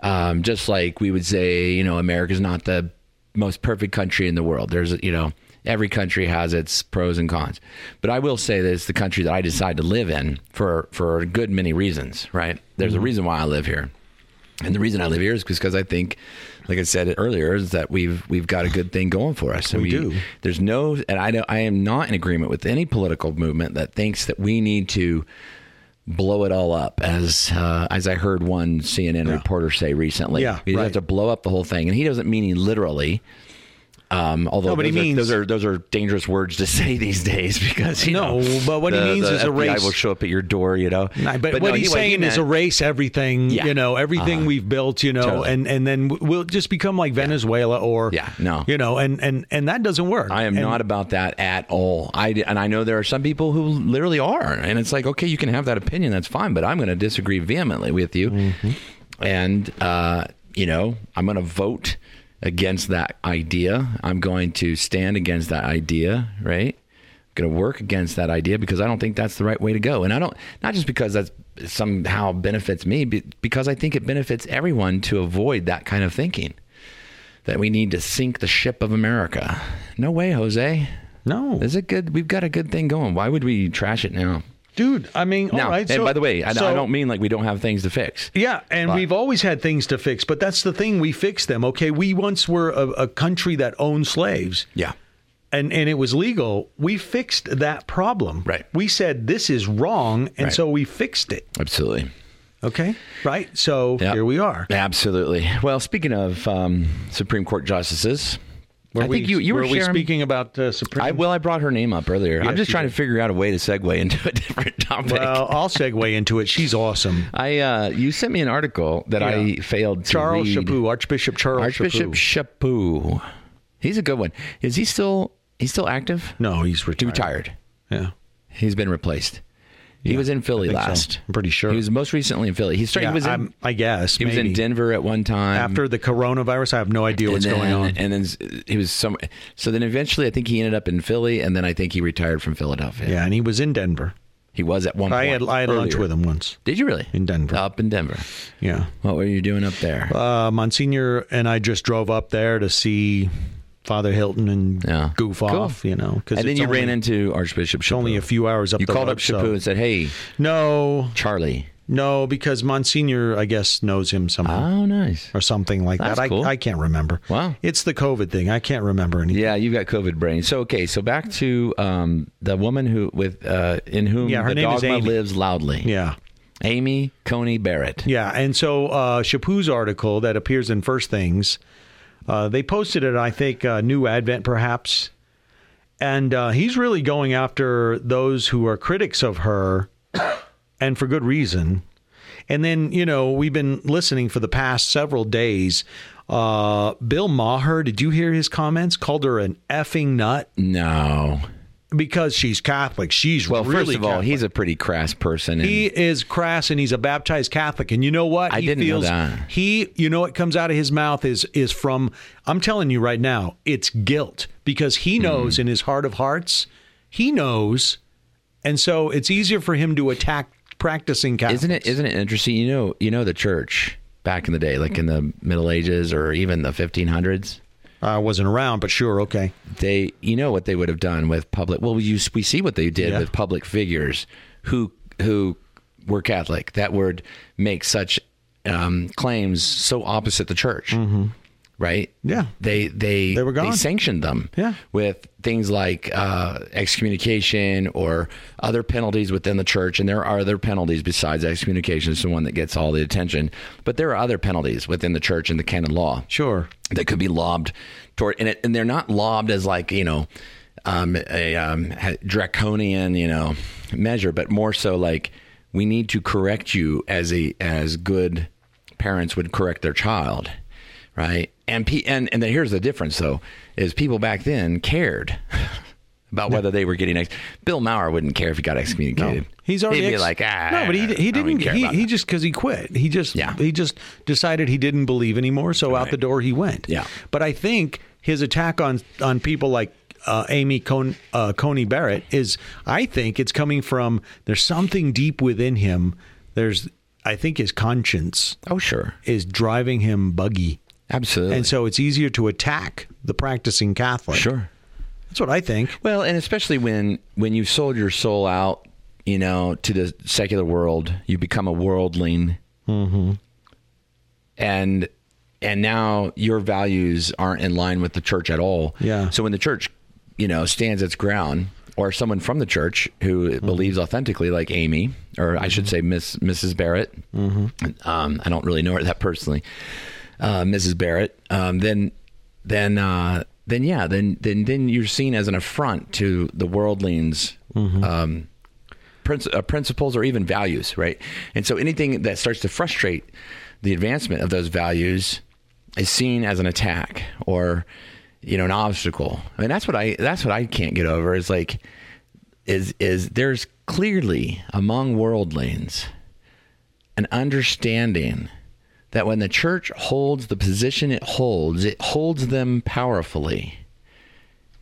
Um, just like we would say, you know, America's not the most perfect country in the world. There's, you know, every country has its pros and cons. But I will say that it's the country that I decide to live in for for a good many reasons, right? There's a reason why I live here. And the reason I live here is because I think, like I said earlier, is that we've we've got a good thing going for us. And We do. There's no, and I don't, I am not in agreement with any political movement that thinks that we need to blow it all up, as uh, as I heard one CNN reporter say recently. Yeah, we right. have to blow up the whole thing, and he doesn't mean he literally. Um, although No, but he those, means- are, those are those are dangerous words to say these days because you No, know, but what he the- means the is FBI erase- will show up at your door. You know, Nah, but, no, what he's he- what he saying is erase everything, Yeah. you know, everything Uh-huh. we've built, you know, Totally. and and then we'll just become like Venezuela or Yeah, no. you know, and and and that doesn't work. I am And- not about that at all. I and I know there are some people who literally are, and it's like, okay, you can have that opinion, that's fine, but I'm going to disagree vehemently with you, Mm-hmm. and uh, you know, I'm going to vote against that idea. I'm going to stand against that idea, right? I'm going to work against that idea because I don't think that's the right way to go, and I don't not just because that somehow benefits me, but because I think it benefits everyone to avoid that kind of thinking. That we need to sink the ship of America. No way, Jose. No, Is it good? We've got a good thing going. Why would we trash it now? Dude. I mean, Now, all right. and so- by the way, I, so- I don't mean like we don't have things to fix. Yeah, and But- we've always had things to fix, but that's the thing. We fix them. Okay, we once were a, a country that owned slaves. Yeah. and and it was legal, we fixed that problem. Right. We said this is wrong, and Right. so we fixed it. Absolutely. Okay. Right. So Yep. here we are. Absolutely. Well, speaking of um, Supreme Court justices, Were I think we, you, you were, we sharing, speaking about uh, Supreme? I, well, I brought her name up earlier. Yes, I'm just trying did. to figure out a way to segue into a different topic. Well, I'll segue into it. She's awesome. I uh, you sent me an article that I failed to Charles read. Chaput, Archbishop Charles Archbishop Chaput. Chaput. He's a good one. Is he still he's still active? No, he's retired. retired. Yeah. He's been replaced. He was in Philly I think so. last. I'm pretty sure. He was most recently in Philly. He started. Yeah, he was in. I'm- guess he was in. Denver at one time. After the coronavirus, I have no idea what's then, going on. And then he was some. So then eventually, I think he ended up in Philly, and then I think he retired from Philadelphia. yeah, and he was in Denver. He was at one I point. had I had lunch with him once. Did you really? In Denver. Up in Denver. Yeah. What were you doing up there? Uh, Monsignor and I just drove up there to see Father Hilton and Yeah. goof Cool. off, you know. Cause and then you only, ran into Archbishop. It's only a few hours up You called road, up Chaput so- and said, "Hey, No, Charlie." no, because Monsignor, I guess, knows him somehow Oh, nice. or something like That's that. I, cool. I can't remember. Wow. It's the COVID thing. I can't remember anything. Yeah, you've got COVID brain. So okay, so back to um, the woman who with uh, in whom Yeah, her the name is dogma Amy. lives loudly. Yeah. Amy Coney Barrett. Yeah, and so uh, Chaput's article that appears in First Things, uh, they posted it, I think, uh, New Advent perhaps, and uh, he's really going after those who are critics of her, and for good reason. And then you know we've been listening for the past several days. Uh, Bill Maher, did you hear his comments? Called her an effing nut No. Because she's Catholic. She's Well, really first of all, Catholic. he's a pretty crass person. He is crass and he's a baptized Catholic. And you know what? I he didn't know feels that. he you know what comes out of his mouth is is from I'm telling you right now, it's guilt because Hmm. he knows in his heart of hearts, he knows. And so it's easier for him to attack practicing Catholics. isn't it? Isn't it interesting? You know, you know the church back in the day, like in the Middle Ages or even the 1500s. I wasn't around, but sure, okay. They, you know, what they would have done with public. Well, we we see what they did Yeah. with public figures who who were Catholic that would make such um, claims so opposite the church. Right? Yeah. They they They were gone. they sanctioned them. Yeah. With things like uh, excommunication or other penalties within the church, and there are other penalties besides excommunication. It's the one that gets all the attention, but there are other penalties within the church and the canon law Sure. that could be lobbed toward, and, it, and they're not lobbed as like you know um, a um, draconian you know measure, but more so like we need to correct you as a as good parents would correct their child, right? And pe- and and then here's the difference though is people back then cared. About whether they were getting ex- Bill Maher wouldn't care if he got excommunicated. He's already He'd be ex- like, ah, no, but he he didn't. care He, he just because he quit. He just Yeah. he just decided he didn't believe anymore. So out the door he went. Yeah. But I think his attack on on people like uh, Amy Con, uh, Coney Barrett is. I think it's coming from there's something deep within him. There's I think his conscience oh sure, is driving him buggy, absolutely, and so it's easier to attack the practicing Catholic. sure. That's what I think. Well, and especially when when you sold your soul out, you know, to the secular world, you become a worldling, mm-hmm. and and now your values aren't in line with the church at all. Yeah. So when the church, you know, stands its ground, or someone from the church who Mm-hmm. believes authentically, like Amy, or I should say Miss Mrs. Barrett. Mm-hmm. Um, I don't really know her that personally, uh, Mrs. Barrett. Um, then then uh, then yeah, then then then you're seen as an affront to the worldlings. Um, princi- uh, principles or even values, right? And so anything that starts to frustrate the advancement of those values is seen as an attack or you know an obstacle. I mean that's what I that's what I can't get over is like is is there's clearly among worldlings an understanding that when the church holds the position it holds, it holds them powerfully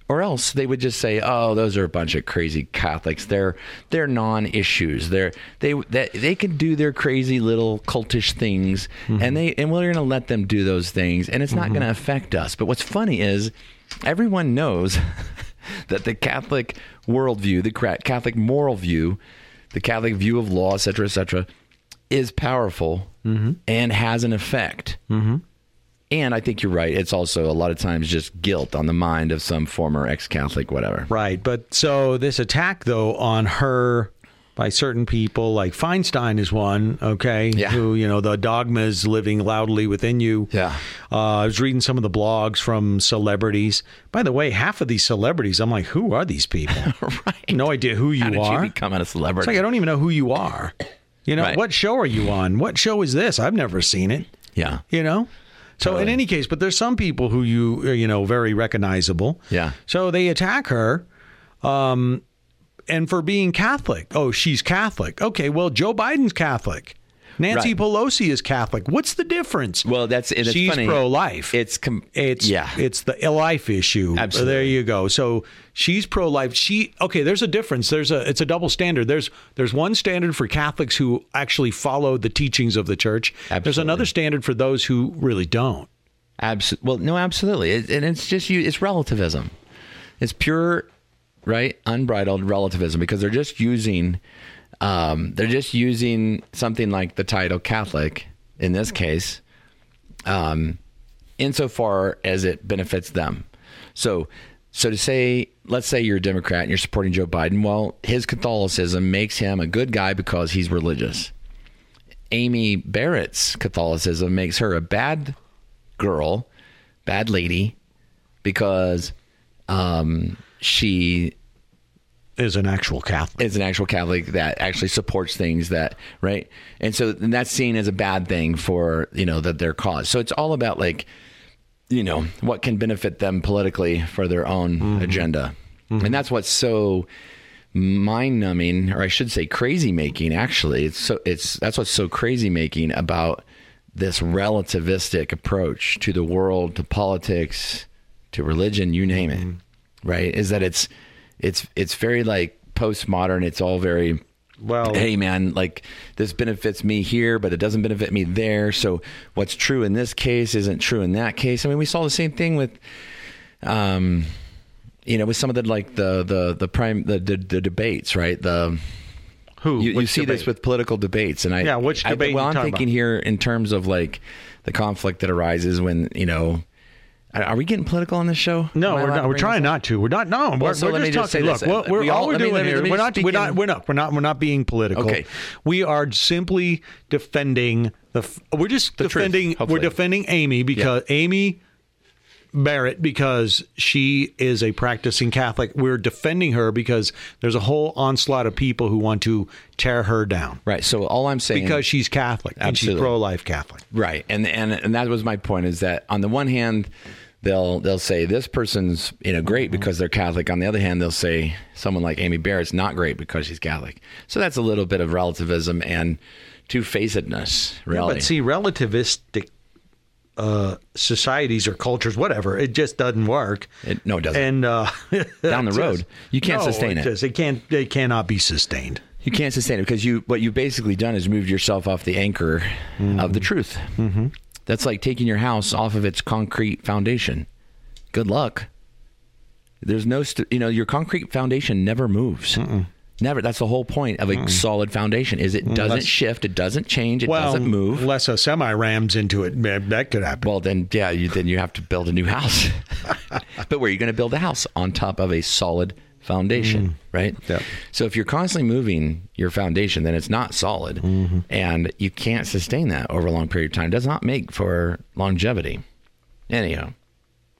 or else they would just say, "Oh, those are a bunch of crazy Catholics. They're they're non-issues. They're they that they can do their crazy little cultish things, mm-hmm. and they and we're going to let them do those things, and it's not mm-hmm. going to affect us." But what's funny is everyone knows that the Catholic worldview, the Catholic moral view, the Catholic view of law, etc., etc., is powerful and has an effect. And I think you're right. It's also a lot of times just guilt on the mind of some former ex-Catholic, whatever. Right. But so this attack, though, on her by certain people, like Feinstein is one, okay? Yeah. Who, you know, the dogma is living loudly within you. Yeah. Uh, I was reading some of the blogs from celebrities. By the way, half of these celebrities, I'm like, who are these people? right. No idea who you How did are. you become a it's celebrity? like, I don't even know who you are. You know, Right. what show are you on? What show is this? I've never seen it. yeah. You know? So in any case, but there's some people who you uh, you know very recognizable. Yeah. So they attack her, um, and for being Catholic. Oh, she's Catholic. Okay, well Joe Biden's Catholic. Nancy Right. Pelosi is Catholic. What's the difference? Well, that's it's she's funny. pro-life. It's com- It's yeah. It's the life issue. Absolutely. There you go. So she's pro life. She okay. There's a difference. There's a it's a double standard. There's there's one standard for Catholics who actually follow the teachings of the church. There's another standard for those who really don't. Abs- well, no, absolutely, it, and it's just you. It's relativism. It's pure, right, unbridled relativism because they're just using, um, they're just using something like the title Catholic in this case, um, insofar as it benefits them. So, so to say, let's say you're a Democrat and you're supporting Joe Biden. Well, his Catholicism makes him a good guy because he's religious. Amy Barrett's Catholicism makes her a bad girl, bad lady, because um, she Is an actual Catholic. is an actual Catholic that actually supports things that right, and so and that's seen as a bad thing for you know that their cause. So it's all about like you know what can benefit them politically for their own mm-hmm. agenda, and mm-hmm. that's what's so mind numbing, or I should say crazy making. Actually, it's so it's that's what's so crazy making about this relativistic approach to the world, to politics, to religion, you name it. Mm-hmm. Right? Is that it's it's it's very like postmodern. It's all very Well- hey man, like this benefits me here, but it doesn't benefit me there. So what's true in this case isn't true in that case. I mean, we saw the same thing with um you know, with some of the like the the the prime the the, the debates, right? The Who? you, you see this with political debates, and I Yeah, which I- debate well, you I'm thinking about? here in terms of like the conflict that arises when you know. Are we getting political on this show? No, we're not. We're trying not to. We're not. No, we're, so we're just just say talking. this. Look, we're, we're, We all all- we're doing me- here. me We're not. We're not. We're not. We're not. We're not being political. Okay. We are simply defending the. We're just The truth, defending. we're defending Amy because Amy Barrett because she is a practicing Catholic. We're defending her because there's a whole onslaught of people who want to tear her down Right. So all I'm saying because she's Catholic and she's Absolutely. pro-life Catholic. Right, and and and that was my point is that on the one hand, they'll they'll say this person's you know great mm-hmm. because they're Catholic. On the other hand, they'll say someone like Amy Barrett's not great because she's Catholic. So that's a little bit of relativism and two facedness. Really, But see, relativistic uh, societies or cultures, whatever, it just doesn't work. It- no, it doesn't. And uh, Down the it road, just- you can't no, sustain it. just- it can't. It cannot be sustained. you can't sustain it because you what you've basically done is moved yourself off the anchor of the truth. Mm-hmm. That's like taking your house off of its concrete foundation. Good luck. There's no, st- you know, your concrete foundation never moves. Never. That's the whole point of a hmm. solid foundation. Is it hmm, doesn't That's- shift, it doesn't change, it Well, doesn't move. unless a semi rams into it, that could happen. Well, then, yeah, you, then you have to build a new house. but where are you going to build a house on top of a solid foundation, hmm. right? Yep. So if you're constantly moving your foundation, then it's not solid, mm-hmm. and you can't sustain that over a long period of time. It does not make for longevity. Anyhow,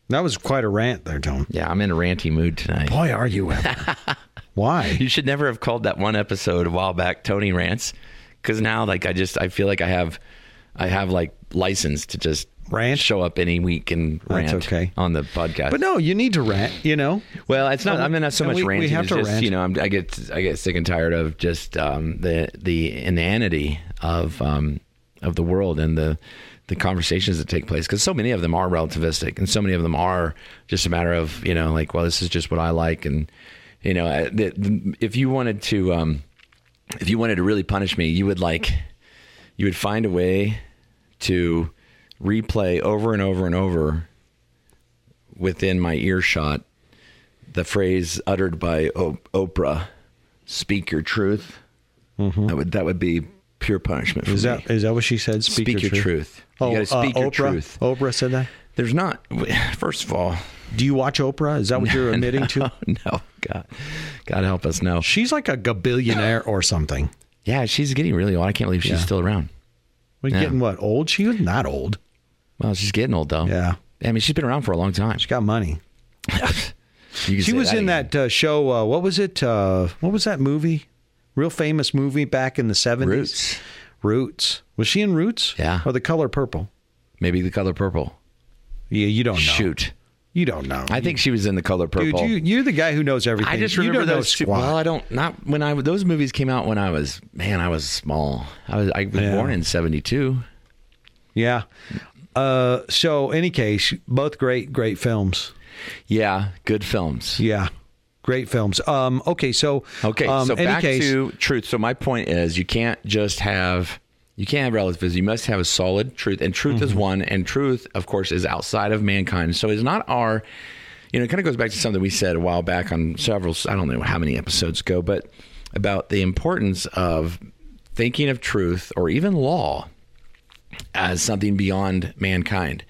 That was quite a rant there, Tom. Yeah, I'm in a ranty mood tonight. Boy, are you ever. Why? You should never have called that one episode a while back Tony rants, because now like I just I feel like I have I have like license to just Rant? show up any week and That's rant okay. on the podcast. But no, you need to rant, you know? Well, it's not. No, I mean, not so much we- we have to just, rant. You know, I'm, I get I get sick and tired of just um, the the inanity of um, of the world and the the conversations that take place because so many of them are relativistic and so many of them are just a matter of you know like well this is just what I like and you know the, the, if you wanted to um, if you wanted to really punish me you would like you would find a way to replay over and over and over within my earshot the phrase uttered by o- Oprah, "Speak your truth." That would that would be pure punishment for Mm-hmm. Is me. that is that what she said? Speak, Speak your truth. You Oh, gotta speak uh, your Oprah? truth. Oprah said that. There's not. First of all, Do you watch Oprah? Is that what you're admitting to? no, God, God help us, no. She's like a gabillionaire or something. Yeah, she's getting really old. I can't believe she's Yeah. still around. We're Yeah. getting what old? She was not old. Well, she's getting old though. Yeah. I mean, she's been around for a long time. She's got money. She was in again. that uh, show. Uh, what was it? Uh, what was that movie? Real famous movie back in the seventies. Roots. Roots. Was she in Roots? Yeah. Or The Color Purple? Maybe the color purple. Yeah, you don't know. Shoot, You don't know. I think she was in the color purple. Dude, you, you're the guy who knows everything. I just You remember those. Two, well, I don't. Not when I those movies came out when I was man. I was small. I was. I was Yeah. born in '72. Yeah. Uh, so, any case, both great, great films. Yeah, good films. Yeah, great films. Um, okay, so Okay, um, so back case, to truth. So my point is, you can't just have you can't have relativism. You must have a solid truth, and truth Mm-hmm. is one. And truth, of course, is outside of mankind. So it's not our. You know, it kind of goes back to something we said a while back on several. I don't know how many episodes ago, but about the importance of thinking of truth or even law as something beyond mankind.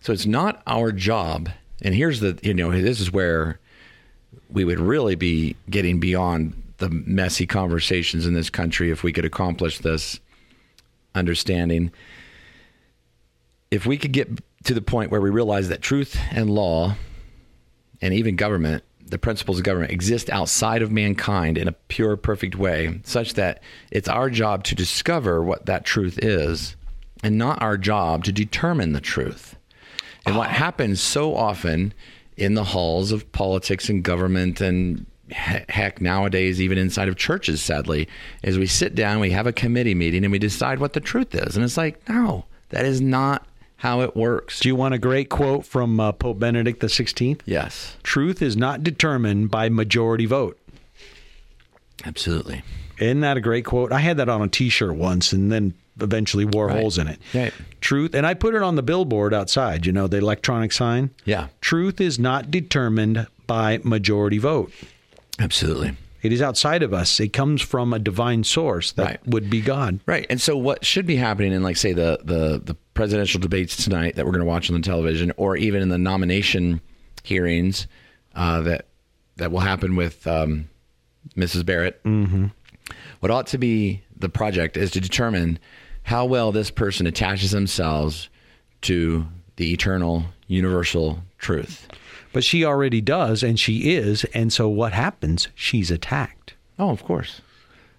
So it's not our job. And here's the, you know, this is where we would really be getting beyond the messy conversations in this country if we could accomplish this understanding. If we could get to the point where we realize that truth and law and even government, the principles of government exist outside of mankind in a pure, perfect way, such that it's our job to discover what that truth is and not our job to determine the truth. And what ah. happens so often in the halls of politics and government and heck nowadays even inside of churches sadly is we sit down we have a committee meeting and we decide what the truth is and it's like no that is not how it works do you want a great quote from uh, Pope Benedict the Sixteenth? yes Truth is not determined by majority vote. absolutely Isn't that a great quote? I had that on a T-shirt once, and then eventually wore Right. holes in it. Right. Truth, and I put it on the billboard outside. You know, the electronic sign. Yeah. Truth is not determined by majority vote. Absolutely It is outside of us. It comes from a divine source that Right. would be God. Right. And so what should be happening in like say the the the presidential debates tonight that we're going to watch on the television or even in the nomination hearings uh, that that will happen with um, Mrs. Barrett. Mm-hmm. What ought to be the project is to determine how well this person attaches themselves to the eternal universal truth. But she already does, and she is. And so what happens? She's attacked. Oh, of course.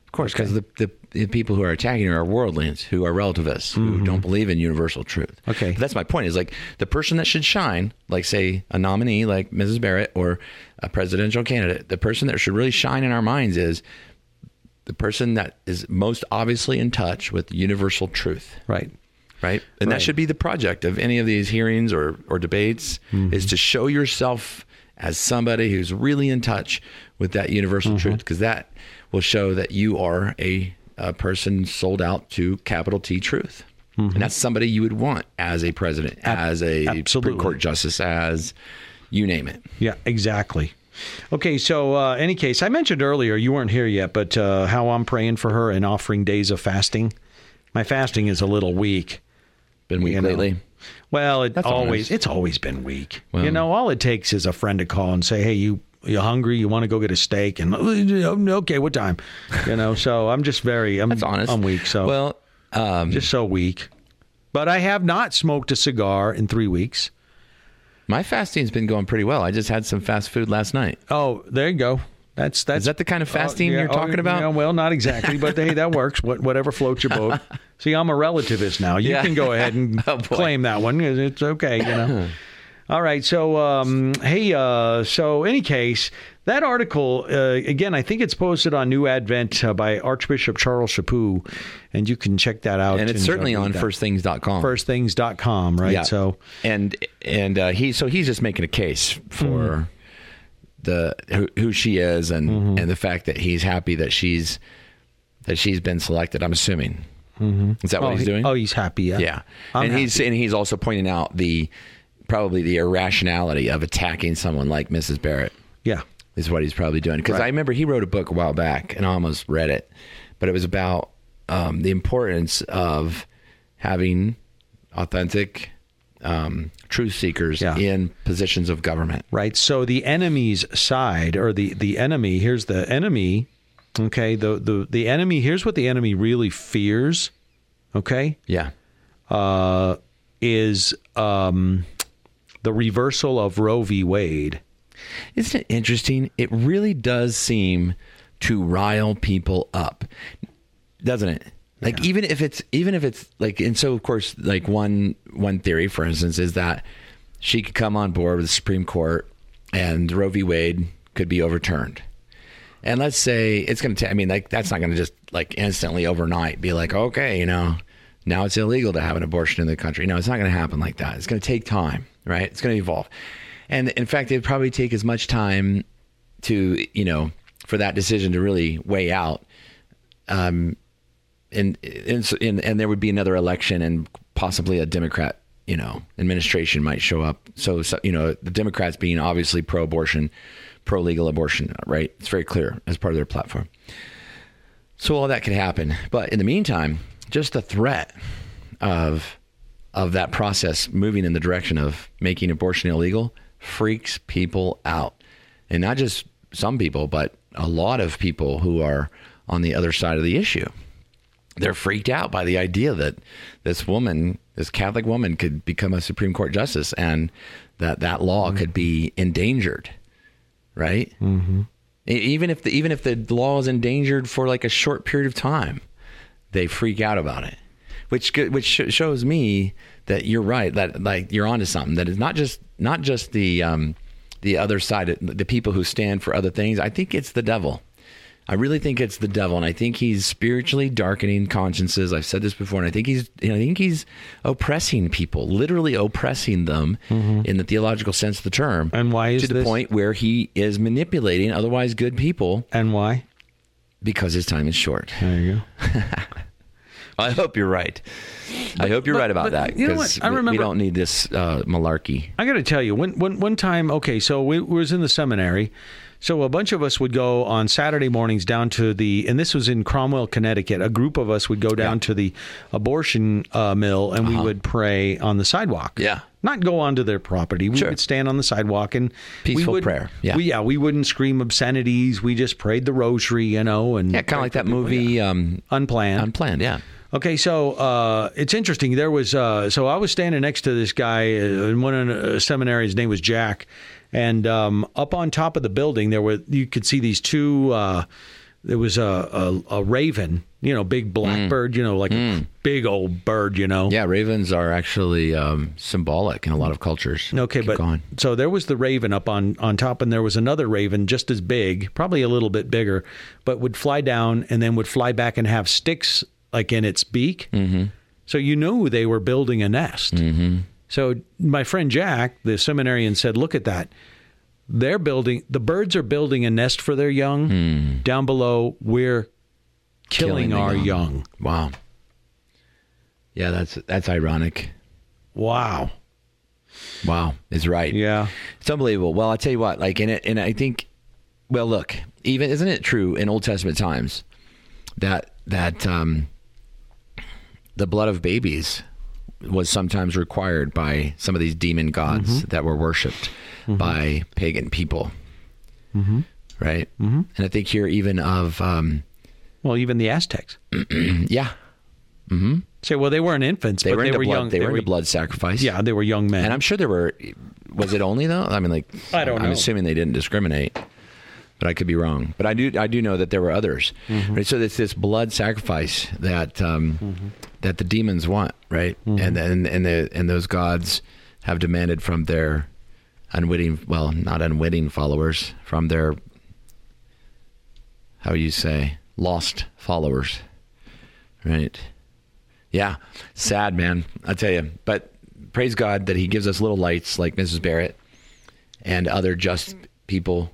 Of course, because the, the, the people who are attacking her are worldlings, who are relativists, who mm-hmm. don't believe in universal truth. Okay. But that's my point is like the person that should shine, like, say, a nominee like Mrs. Barrett or a presidential candidate, the person that should really shine in our minds is the person that is most obviously in touch with universal truth Right. Right? And Right. that should be the project of any of these hearings or, or debates is to show yourself as somebody who's really in touch with that universal truth because that will show that you are a, a person sold out to capital T truth. And that's somebody you would want as a president, as a Supreme. Court justice, as you name it. Yeah, exactly. Okay, so uh, any case, I mentioned earlier you weren't here yet, but uh, how I'm praying for her and offering days of fasting. My fasting is a little weak. Been weak You know. lately. Well, it That's always honest. it's always been weak. Well- you know, all it takes is a friend to call and say, "Hey, you you hungry? You want to go get a steak?" And "Uh, okay, what time? You know, so I'm just very I'm That's honest. I'm weak. So well, um, just so weak. But I have not smoked a cigar in three weeks. My fasting's been going pretty well. I just had some fast food last night. Oh, there you go. That's that's Is that the kind of fasting Oh, yeah, you're talking oh, about? yeah, well, not exactly, but hey, that works. What, whatever floats your boat. See, I'm a relativist now. You Yeah. can go ahead and Oh, claim that one. It's okay, you know. All right. So, um, hey, uh, so any case, that article uh, again, I think it's posted on New Advent uh, by Archbishop Charles Chaput, and you can check that out. and it's certainly uh, on that. firstthings.com. firstthings.com, right? Yeah. So, and and uh, he so he's just making a case for the who, who she is and and the fact that he's happy that she's that she's been selected. I'm assuming. Is that what oh, he's he- doing? oh, he's happy. Yeah. yeah. I'm and he's and he's also pointing out the probably the irrationality of attacking someone like Mrs. Barrett yeah. is what he's probably doing. Because Right. I remember he wrote a book a while back, and I almost read it, but it was about um, the importance of having authentic um, truth seekers Yeah. in positions of government. right? So the enemy's side, or the the enemy. Here's the enemy. Okay, the the the enemy. Here's what the enemy really fears. Okay, Yeah, uh, is um, the reversal of Roe v. Wade. isn't it interesting? It really does seem to rile people up, doesn't it? Like even if it's even if it's like and so of course like one one theory for instance is that she could come on board with the Supreme Court and Roe v. Wade could be overturned. And let's say it's going to I mean, like, that's not going to just like instantly overnight be like, okay, you know, now it's illegal to have an abortion in the country. No, it's not going to happen like that. It's going to take time, right? It's going to evolve. And in fact, it'd probably take as much time to, you know, for that decision to really weigh out. Um, and, and, and, there would be another election and possibly a Democrat, you know, administration might show up. So, so you know, the Democrats being obviously pro abortion, pro legal abortion, right? It's very clear as part of their platform. So all that could happen. But in the meantime, just the threat of of that process moving in the direction of making abortion illegal freaks people out. And not just some people, but a lot of people who are on the other side of the issue. They're freaked out by the idea that this woman, this Catholic woman, could become a Supreme Court justice and that that law could be endangered, right? Mm-hmm. Even if the even if the law is endangered for like a short period of time, they freak out about it, which which shows me that you're right. That like you're onto something. That is not just not just the um, the other side, the people who stand for other things. I think it's the devil. I really think it's the devil, and I think he's spiritually darkening consciences. I've said this before, and I think he's, I think he's oppressing people, literally oppressing them in the theological sense of the term. And why is to the this? point where he is manipulating otherwise good people And why? because his time is short. There you go. I hope you're right. I hope you're but- right about but that. you know what? I remember we don't need this uh, malarkey. I got to tell you, one, one, one time, okay, so we, we was in the seminary. So a bunch of us would go on Saturday mornings down to the, and this was in Cromwell, Connecticut. A group of us would go down to the abortion uh, mill and we would pray on the sidewalk. Uh-huh. Yeah. Not go onto their property. We Sure. would stand on the sidewalk and Peaceful would- prayer. Yeah. we, yeah, we wouldn't scream obscenities. We just prayed the rosary, you know, and Yeah, kind of like that movie um, unplanned. Unplanned. Yeah. Okay, so uh, it's interesting. There was uh, so I was standing next to this guy uh, in one of the seminary. His name was Jack, and um, up on top of the building, there were you could see these two. Uh, there was a, a a raven, you know, big blackbird, you know, like a big old bird, you know. Yeah, ravens are actually um, symbolic in a lot of cultures. Okay, Keep but going. so there was the raven up on on top, and there was another raven just as big, probably a little bit bigger, but would fly down and then would fly back and have sticks like in its beak. Mm-hmm. So you knew they were building a nest. Mm-hmm. So my friend Jack, the seminarian, said, "Look at that." They're building. The birds are building a nest for their young. Down below, we're killing, Hmm. Killing our young. young. Wow. Yeah, that's that's ironic. Wow. Wow, is right. Yeah. It's unbelievable. Well, I tell you what, like in it, and I think, well, look, even isn't it true in Old Testament times that that um, the blood of babies was sometimes required by some of these demon gods that were worshipped by pagan people, mm-hmm. right? Mm-hmm. And I think here even of um, Well, even the Aztecs. yeah, Mm-hmm. Say, well, they weren't infants, They but were they were blood. young. They, were into blood sacrifice. Yeah, they were young men. and I'm sure there were. Was it only though? I mean, like I don't I'm know. assuming they didn't discriminate, but I could be wrong. But I do. I do know that there were others. Mm-hmm. Right. So it's this blood sacrifice that um, that the demons want, right? Mm-hmm. And and and the and those gods have demanded from their unwitting, well, not unwitting followers, from their how you say lost followers, right? Yeah, sad man. I tell you, but praise God that He gives us little lights like Mrs. Barrett and other just people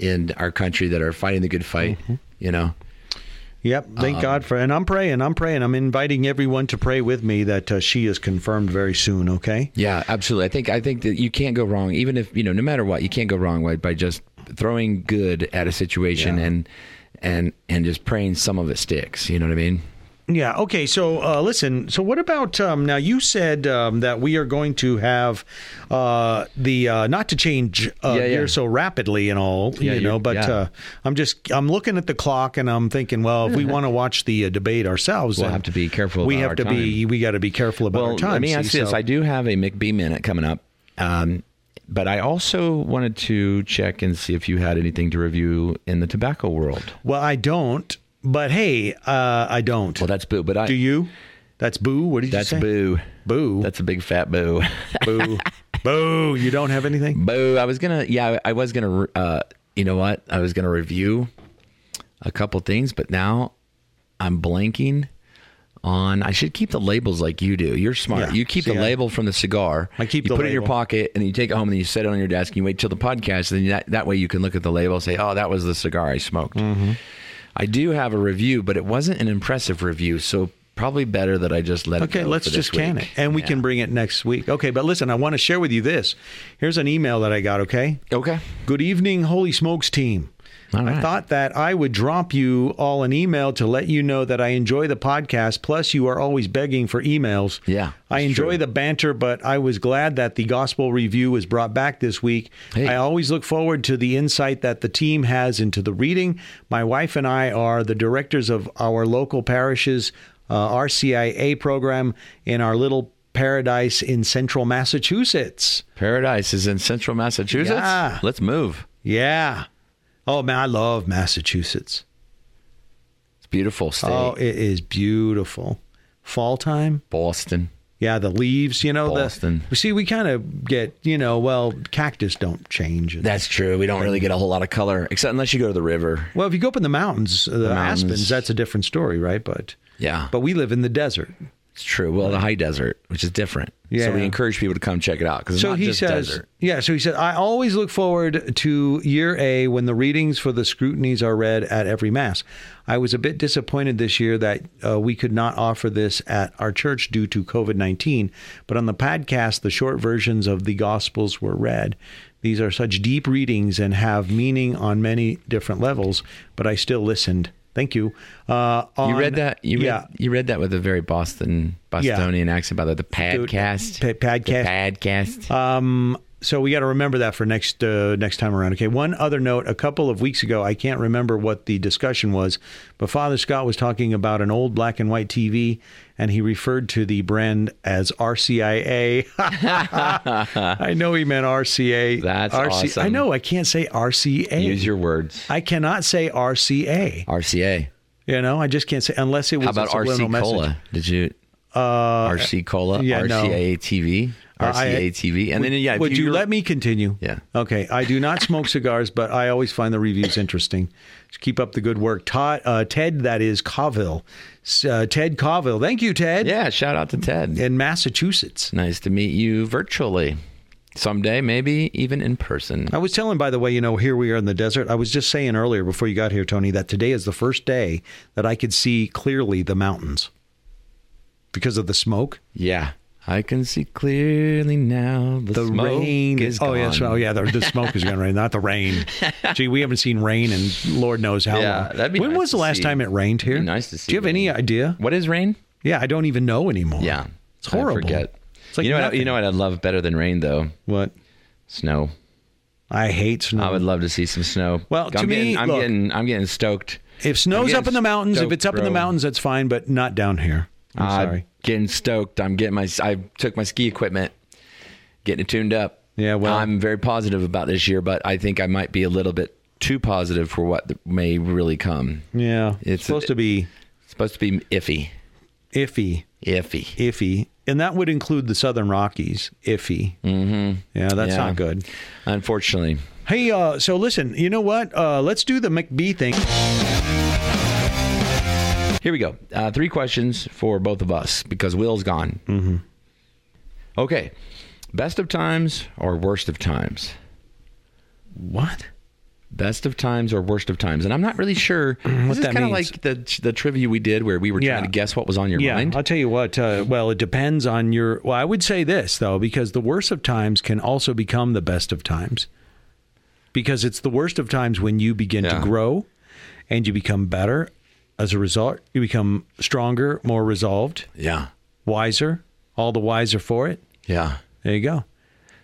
in our country that are fighting the good fight. Mm-hmm. You know, Yep. Thank Um, God for, and I'm praying. I'm praying. I'm inviting everyone to pray with me that uh, she is confirmed very soon. Okay. yeah, absolutely. I think I think that you can't go wrong, even if you know, no matter what, you can't go wrong by, by just throwing good at a situation Yeah. and and and just praying some of it sticks. You know what I mean? Yeah. Okay. So uh, listen. So what about um, now? You said um, that we are going to have uh, the uh, not to change uh, Yeah, yeah. gears so rapidly and all, Yeah, you know. But uh, I'm just I'm looking at the clock and I'm thinking, well, if we want to watch the uh, debate ourselves, We'll have to be careful We have to be. We got to be careful about Well, our time. let me see, ask this: so- I do have a McBee minute coming up, um, but I also wanted to check and see if you had anything to review in the tobacco world. Well, I don't. But hey, uh, I don't. Well, that's boo. But I do you? That's boo. What did That's you say? That's boo. Boo. That's a big fat boo. boo. boo. You don't have anything. boo. I was gonna. Yeah, I was gonna. Uh, you know what? I was gonna review a couple things, but now I'm blanking on. I should keep the labels like you do. You're smart. Yeah. You keep See, the I- label from the cigar. I keep you the put it in your pocket, and then you take it home, and you set it on your desk. And you wait till the podcast, and then that, that way you can look at the label and say, "Oh, that was the cigar I smoked." Mm-hmm. I do have a review, but it wasn't an impressive review, so probably better that I just let it Okay, let's just can it, and we Yeah. can bring it next week. Okay, but listen, I want to share with you this. Here's an email that I got. Okay. Okay. Good evening, Holy Smokes team. All I right. thought that I would drop you all an email to let you know that I enjoy the podcast. Plus, you are always begging for emails. Yeah, I enjoy true. the banter, but I was glad that the gospel review was brought back this week. Hey. I always look forward to the insight that the team has into the reading. My wife and I are the directors of our local parishes uh, RCIA program in our little paradise in central Massachusetts. Paradise is in central Massachusetts. Yeah. Let's move. Yeah. Oh man, I love Massachusetts. It's a beautiful state. Oh, it is beautiful. Fall time. Boston. Yeah, the leaves, you know, Boston. the See, we kind of get, you know, well, cactus don't change. That's true. We don't really get a whole lot of color, except unless you go to the river. well, if you go up in the mountains, uh, the, mountains. aspens, that's a different story, right? But Yeah. but we live in the desert. It's true. Well, the high desert, which is different. Yeah. So we encourage people to come check it out because it's so not he just says, desert. yeah. So he said, I always look forward to year A when the readings for the scrutinies are read at every mass. I was a bit disappointed this year that uh, we could not offer this at our church due to COVID nineteen. But on the podcast, the short versions of the Gospels were read. These are such deep readings and have meaning on many different levels. But I still listened. Thank you. Uh, You read that? You read, yeah. You read that with a very Boston Bostonian accent By the, way, the padcast. Pa- podcast. The padcast. Um, so we got to remember that for next uh, next time around. Okay. One other note: a couple of weeks ago, I can't remember what the discussion was, but Father Scott was talking about an old black and white TV, and he referred to the brand as RCIA. I know he meant RCA. That's I awesome. know I can't say RCA. Use your words. I cannot say RCA. RCA. You know, I just can't say unless it was How about RC message. Cola? Did you? Uh, RC Cola. yeah, no. RCA TV. I- RCA TV. And then yeah, Would you you're- let me continue? Yeah. Okay. I do not smoke cigars, but I always find the reviews interesting. Just keep up the good work. Todd, uh, Ted, that is Colville. S- Uh, Ted Colville. Thank you, Ted. Yeah, shout out to Ted. In Massachusetts. Nice to meet you virtually. Someday, maybe even in person. I was telling, by the way, you know, here we are in the desert. I was just saying earlier before you got here, Tony, that today is the first day that I could see clearly the mountains because of the smoke. Yeah. I can see clearly now. The, The smoke rain is Oh, gone. yes. Oh, yeah. The, the smoke is going to rain, not the rain. Gee, we haven't seen rain in Lord knows how Yeah, long. that'd be when nice was the last see. time it rained here? Nice to see Do you have any idea? What is rain? Yeah, I don't even know anymore. Yeah. It's horrible. I forget. It's like you know what? You know what I'd love better than rain though? What? Snow. I hate snow. I would love to see some snow. Well, to I'm me, getting, I'm look. getting, I'm getting stoked. if snow's up in the mountains, if it's up in the mountains, that's fine, but not down here. I'm I'm sorry. Getting stoked. I'm getting my. I took my ski equipment, getting it tuned up. Yeah, well- I'm very positive about this year, but I think I might be a little bit too positive for what may really come. Yeah, it's supposed to be supposed to be iffy, iffy, iffy. iffy, and that would include the Southern Rockies. Iffy. Mm-hmm. Yeah, that's Yeah. not good. Unfortunately, Hey, uh, so listen, you know what? Uh, let's do the McBee thing. Here we go. Uh, three questions for both of us because Will's gone. Mm-hmm. Okay, best of times or worst of times? What? Best of times or worst of times, and I'm not really sure. What this is kind of like the the trivia we did where we were Yeah. trying to guess what was on your Yeah, mind. I'll tell you what. Uh, well, it depends on your. Well, I would say this though, because the worst of times can also become the best of times. Because it's the worst of times when you begin Yeah. to grow, and you become better. As a result, you become stronger, more resolved, Yeah, wiser, all the wiser for it. yeah. There you go.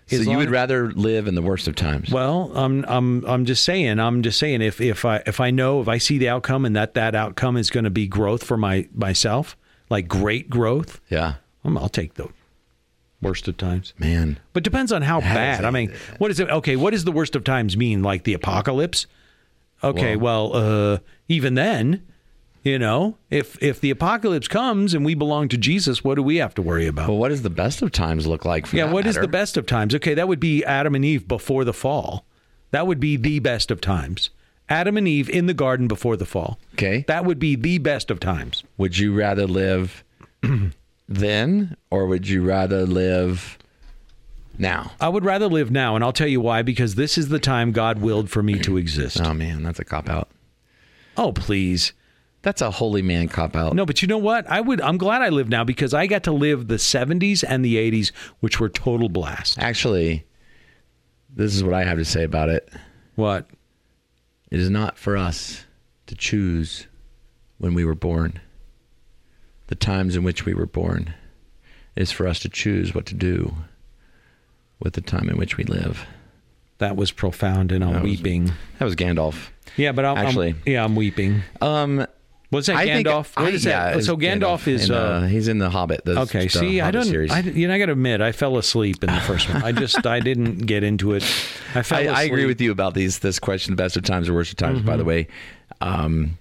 So you would rather live in the worst of times? Well, I'm I'm I'm just saying. I'm just saying. If if I if I know if I see the outcome and that that outcome is going to be growth for my myself, like great growth, yeah, um, I'll take the worst of times. man. But depends on how That bad. I mean, what is it? Okay, what does the worst of times mean? Like the apocalypse? Okay, well, uh, even then, you know, if if the apocalypse comes and we belong to Jesus, what do we have to worry about? Well, what does the best of times look like? For yeah, what is matter? the best of times? Okay, that would be Adam and Eve before the fall. That would be the best of times. Adam and Eve in the garden before the fall. Okay. That would be the best of times. Would you rather live then, or would you rather live now? I would rather live now, and I'll tell you why because this is the time God willed for me to exist. Oh man, that's a cop out. Oh, please. That's a holy man cop out. No, but you know what? I would I'm glad I live now because I got to live the 70s and the 80s which were total blast. Actually, this is what I have to say about it. What? It is not for us to choose when we were born, the times in which we were born. It is for us to choose what to do with the time in which we live. That was profound and I'm That was- weeping. That was Gandalf. Yeah, but I'm, I'm- Actually- yeah, I'm weeping. Um, Was that I think- Gandalf? What I- is yeah, that? So Gandalf, is in, uh, he's in the Hobbit. The, Okay, the see, I don't. Series. I, you know, I got to admit, I fell asleep in the first one. I just, I didn't get into it. I fell I, asleep. I agree with you about these this question, the best of times or worst of times. Mm-hmm. By the way, um,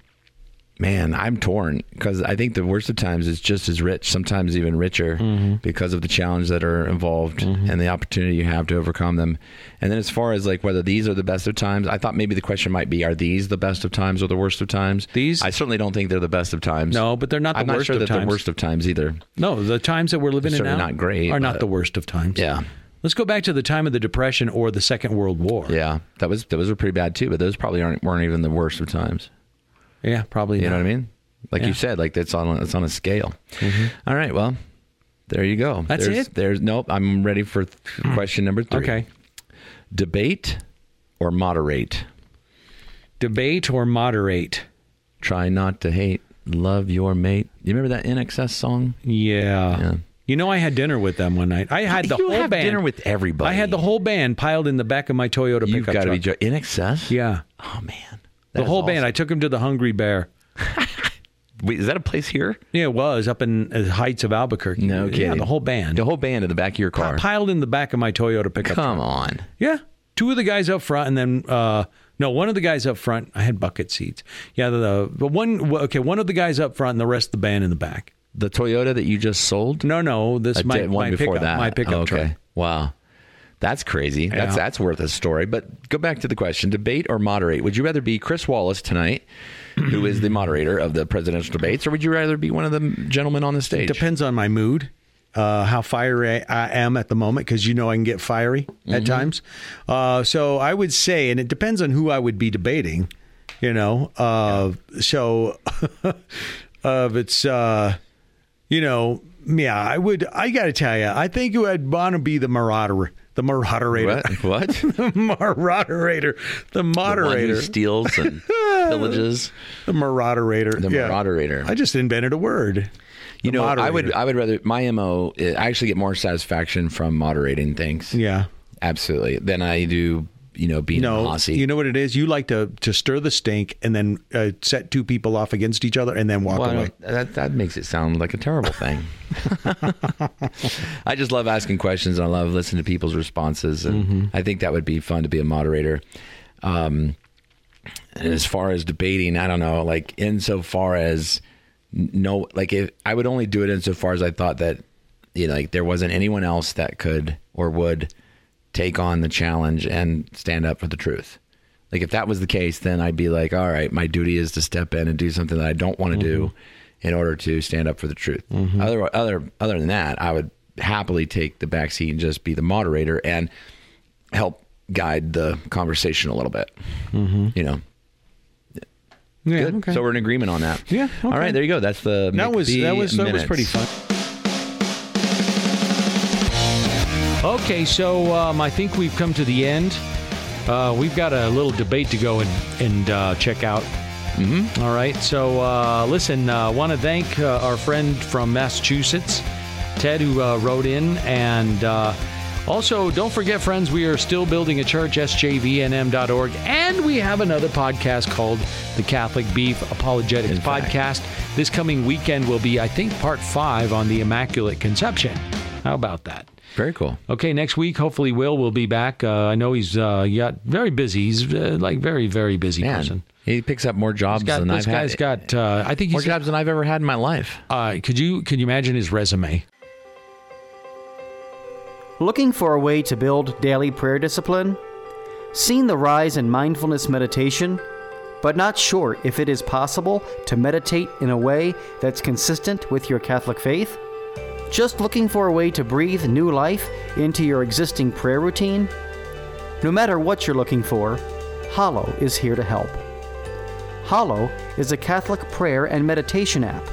man, I'm torn because I think the worst of times is just as rich, sometimes even richer, Mm-hmm. because of the challenge that are involved and the opportunity you have to overcome them. And then as far as like whether these are the best of times, I thought maybe the question might be: Are these the best of times or the worst of times? These- I certainly don't think they're the best of times. No, but they're not the I'm not worst sure of that times. the worst of times either. No, the times that we're living in Certainly now not great, are not the worst of times. Yeah. Let's go back to the time of the Depression or the Second World War. Yeah, that was those were pretty bad too, but those probably aren't weren't even the worst of times. Yeah, probably. You know what I mean? Like Yeah. you said, like it's on it's on a scale. Mm-hmm. All right, well, there you go. That's there's, it? There's nope. I'm ready for th- hmm. question number three. Okay. Debate or moderate. Debate or moderate? Try not to hate. Love your mate. You remember that INXS song? Yeah. Yeah. You know, I had dinner with them one night. I had the you whole band. dinner with everybody. I had the whole band piled in the back of my Toyota You've pickup got to be jo- INXS. yeah, Oh man. The whole band. I took them to the Hungry Bear. Wait, is that a place here? Yeah, it was up in the heights of Albuquerque. No Yeah, kidding. the whole band. The whole band in the back of your car. piled in the back of my Toyota pickup. Come truck. on. Yeah, two of the guys up front, and then uh, no, one of the guys up front. I had bucket seats. Yeah, the, the one. Okay, one of the guys up front, and the rest of the band in the back. The Toyota that you just sold. No, no, this my, one my before pickup, that. my pickup Oh, okay. truck. Wow. That's crazy. That's Yeah. that's worth a story. But go back to the question: debate or moderate? Would you rather be Chris Wallace tonight, who is the moderator of the presidential debates, or would you rather be one of the gentlemen on the stage? Depends on my mood, uh, how fiery I am at the moment, because you know I can get fiery at Mm-hmm. times. Uh, so I would say, and it depends on who I would be debating. You know, uh, so uh, if it's uh, you know, yeah, I would. I got to tell you, I think you would want to be the marauder, the moderator, What? What? the moderator, the The moderator, who steals and pillages. the moderator, The yeah. moderator. I just invented a word. You The know, I would. I would rather my mo. I actually get more satisfaction from moderating things. Yeah. Absolutely. Than I do you know being No, bossy. you know what it is. You like to to stir the stink and then uh, set two people off against each other and then walk Well, away. that that makes it sound like a terrible thing. I just love asking questions and I love listening to people's responses, and Mm-hmm. I think that would be fun to be a moderator. Um, and as far as debating, I don't know. Like insofar as no, like if I would only do it insofar as I thought that you know, like there wasn't anyone else that could or would take on the challenge and stand up for the truth. Like if that was the case, then I'd be like, all right, my duty is to step in and do something that I don't want to do mm-hmm. in order to stand up for the truth. Mm-hmm. Other other other than that, I would happily take the back seat and just be the moderator and help guide the conversation a little bit. Mm-hmm. You know. yeah, Good. okay. So we're in agreement on that. Yeah, All okay. right, there you go. That's the that was that was that was pretty fun. Okay, so um, I think we've come to the end. Uh, we've got a little debate to go and and uh, check out. Mm-hmm. All right, so uh, listen, uh, want to thank uh, our friend from Massachusetts, Ted, who uh, wrote in, and uh, also don't forget, friends, we are still building a church, sjvnm.org, and we have another podcast called the Catholic Beef Apologetics In fact. Podcast. This coming weekend will be, I think, part five on the Immaculate Conception. How about that? Very cool. Okay, next week, hopefully, Will will be back. Uh, I know he's uh, got very busy. He's uh, like very, very busy Man, person. he picks up more jobs got, than this I've guy's had. got. Uh, I think more jobs than I've ever had in my life. Uh, could you could you imagine his resume? Looking for a way to build daily prayer discipline? Seen the rise in mindfulness meditation, but not sure if it is possible to meditate in a way that's consistent with your Catholic faith? Just looking for a way to breathe new life into your existing prayer routine? No matter what you're looking for, Hallow is here to help. Hallow is a Catholic prayer and meditation app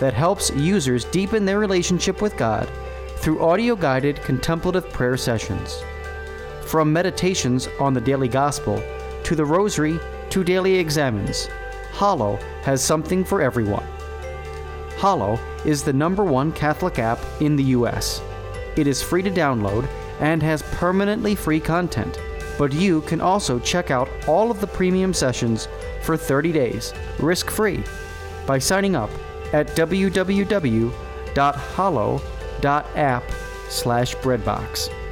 that helps users deepen their relationship with God through audio guided contemplative prayer sessions. From meditations on the daily gospel to the rosary to daily examens, Hallow has something for everyone. Hallow is the number one Catholic app in the US. It is free to download and has permanently free content, but you can also check out all of the premium sessions for 30 days, risk free, by signing up at www.hallow.app slash breadbox.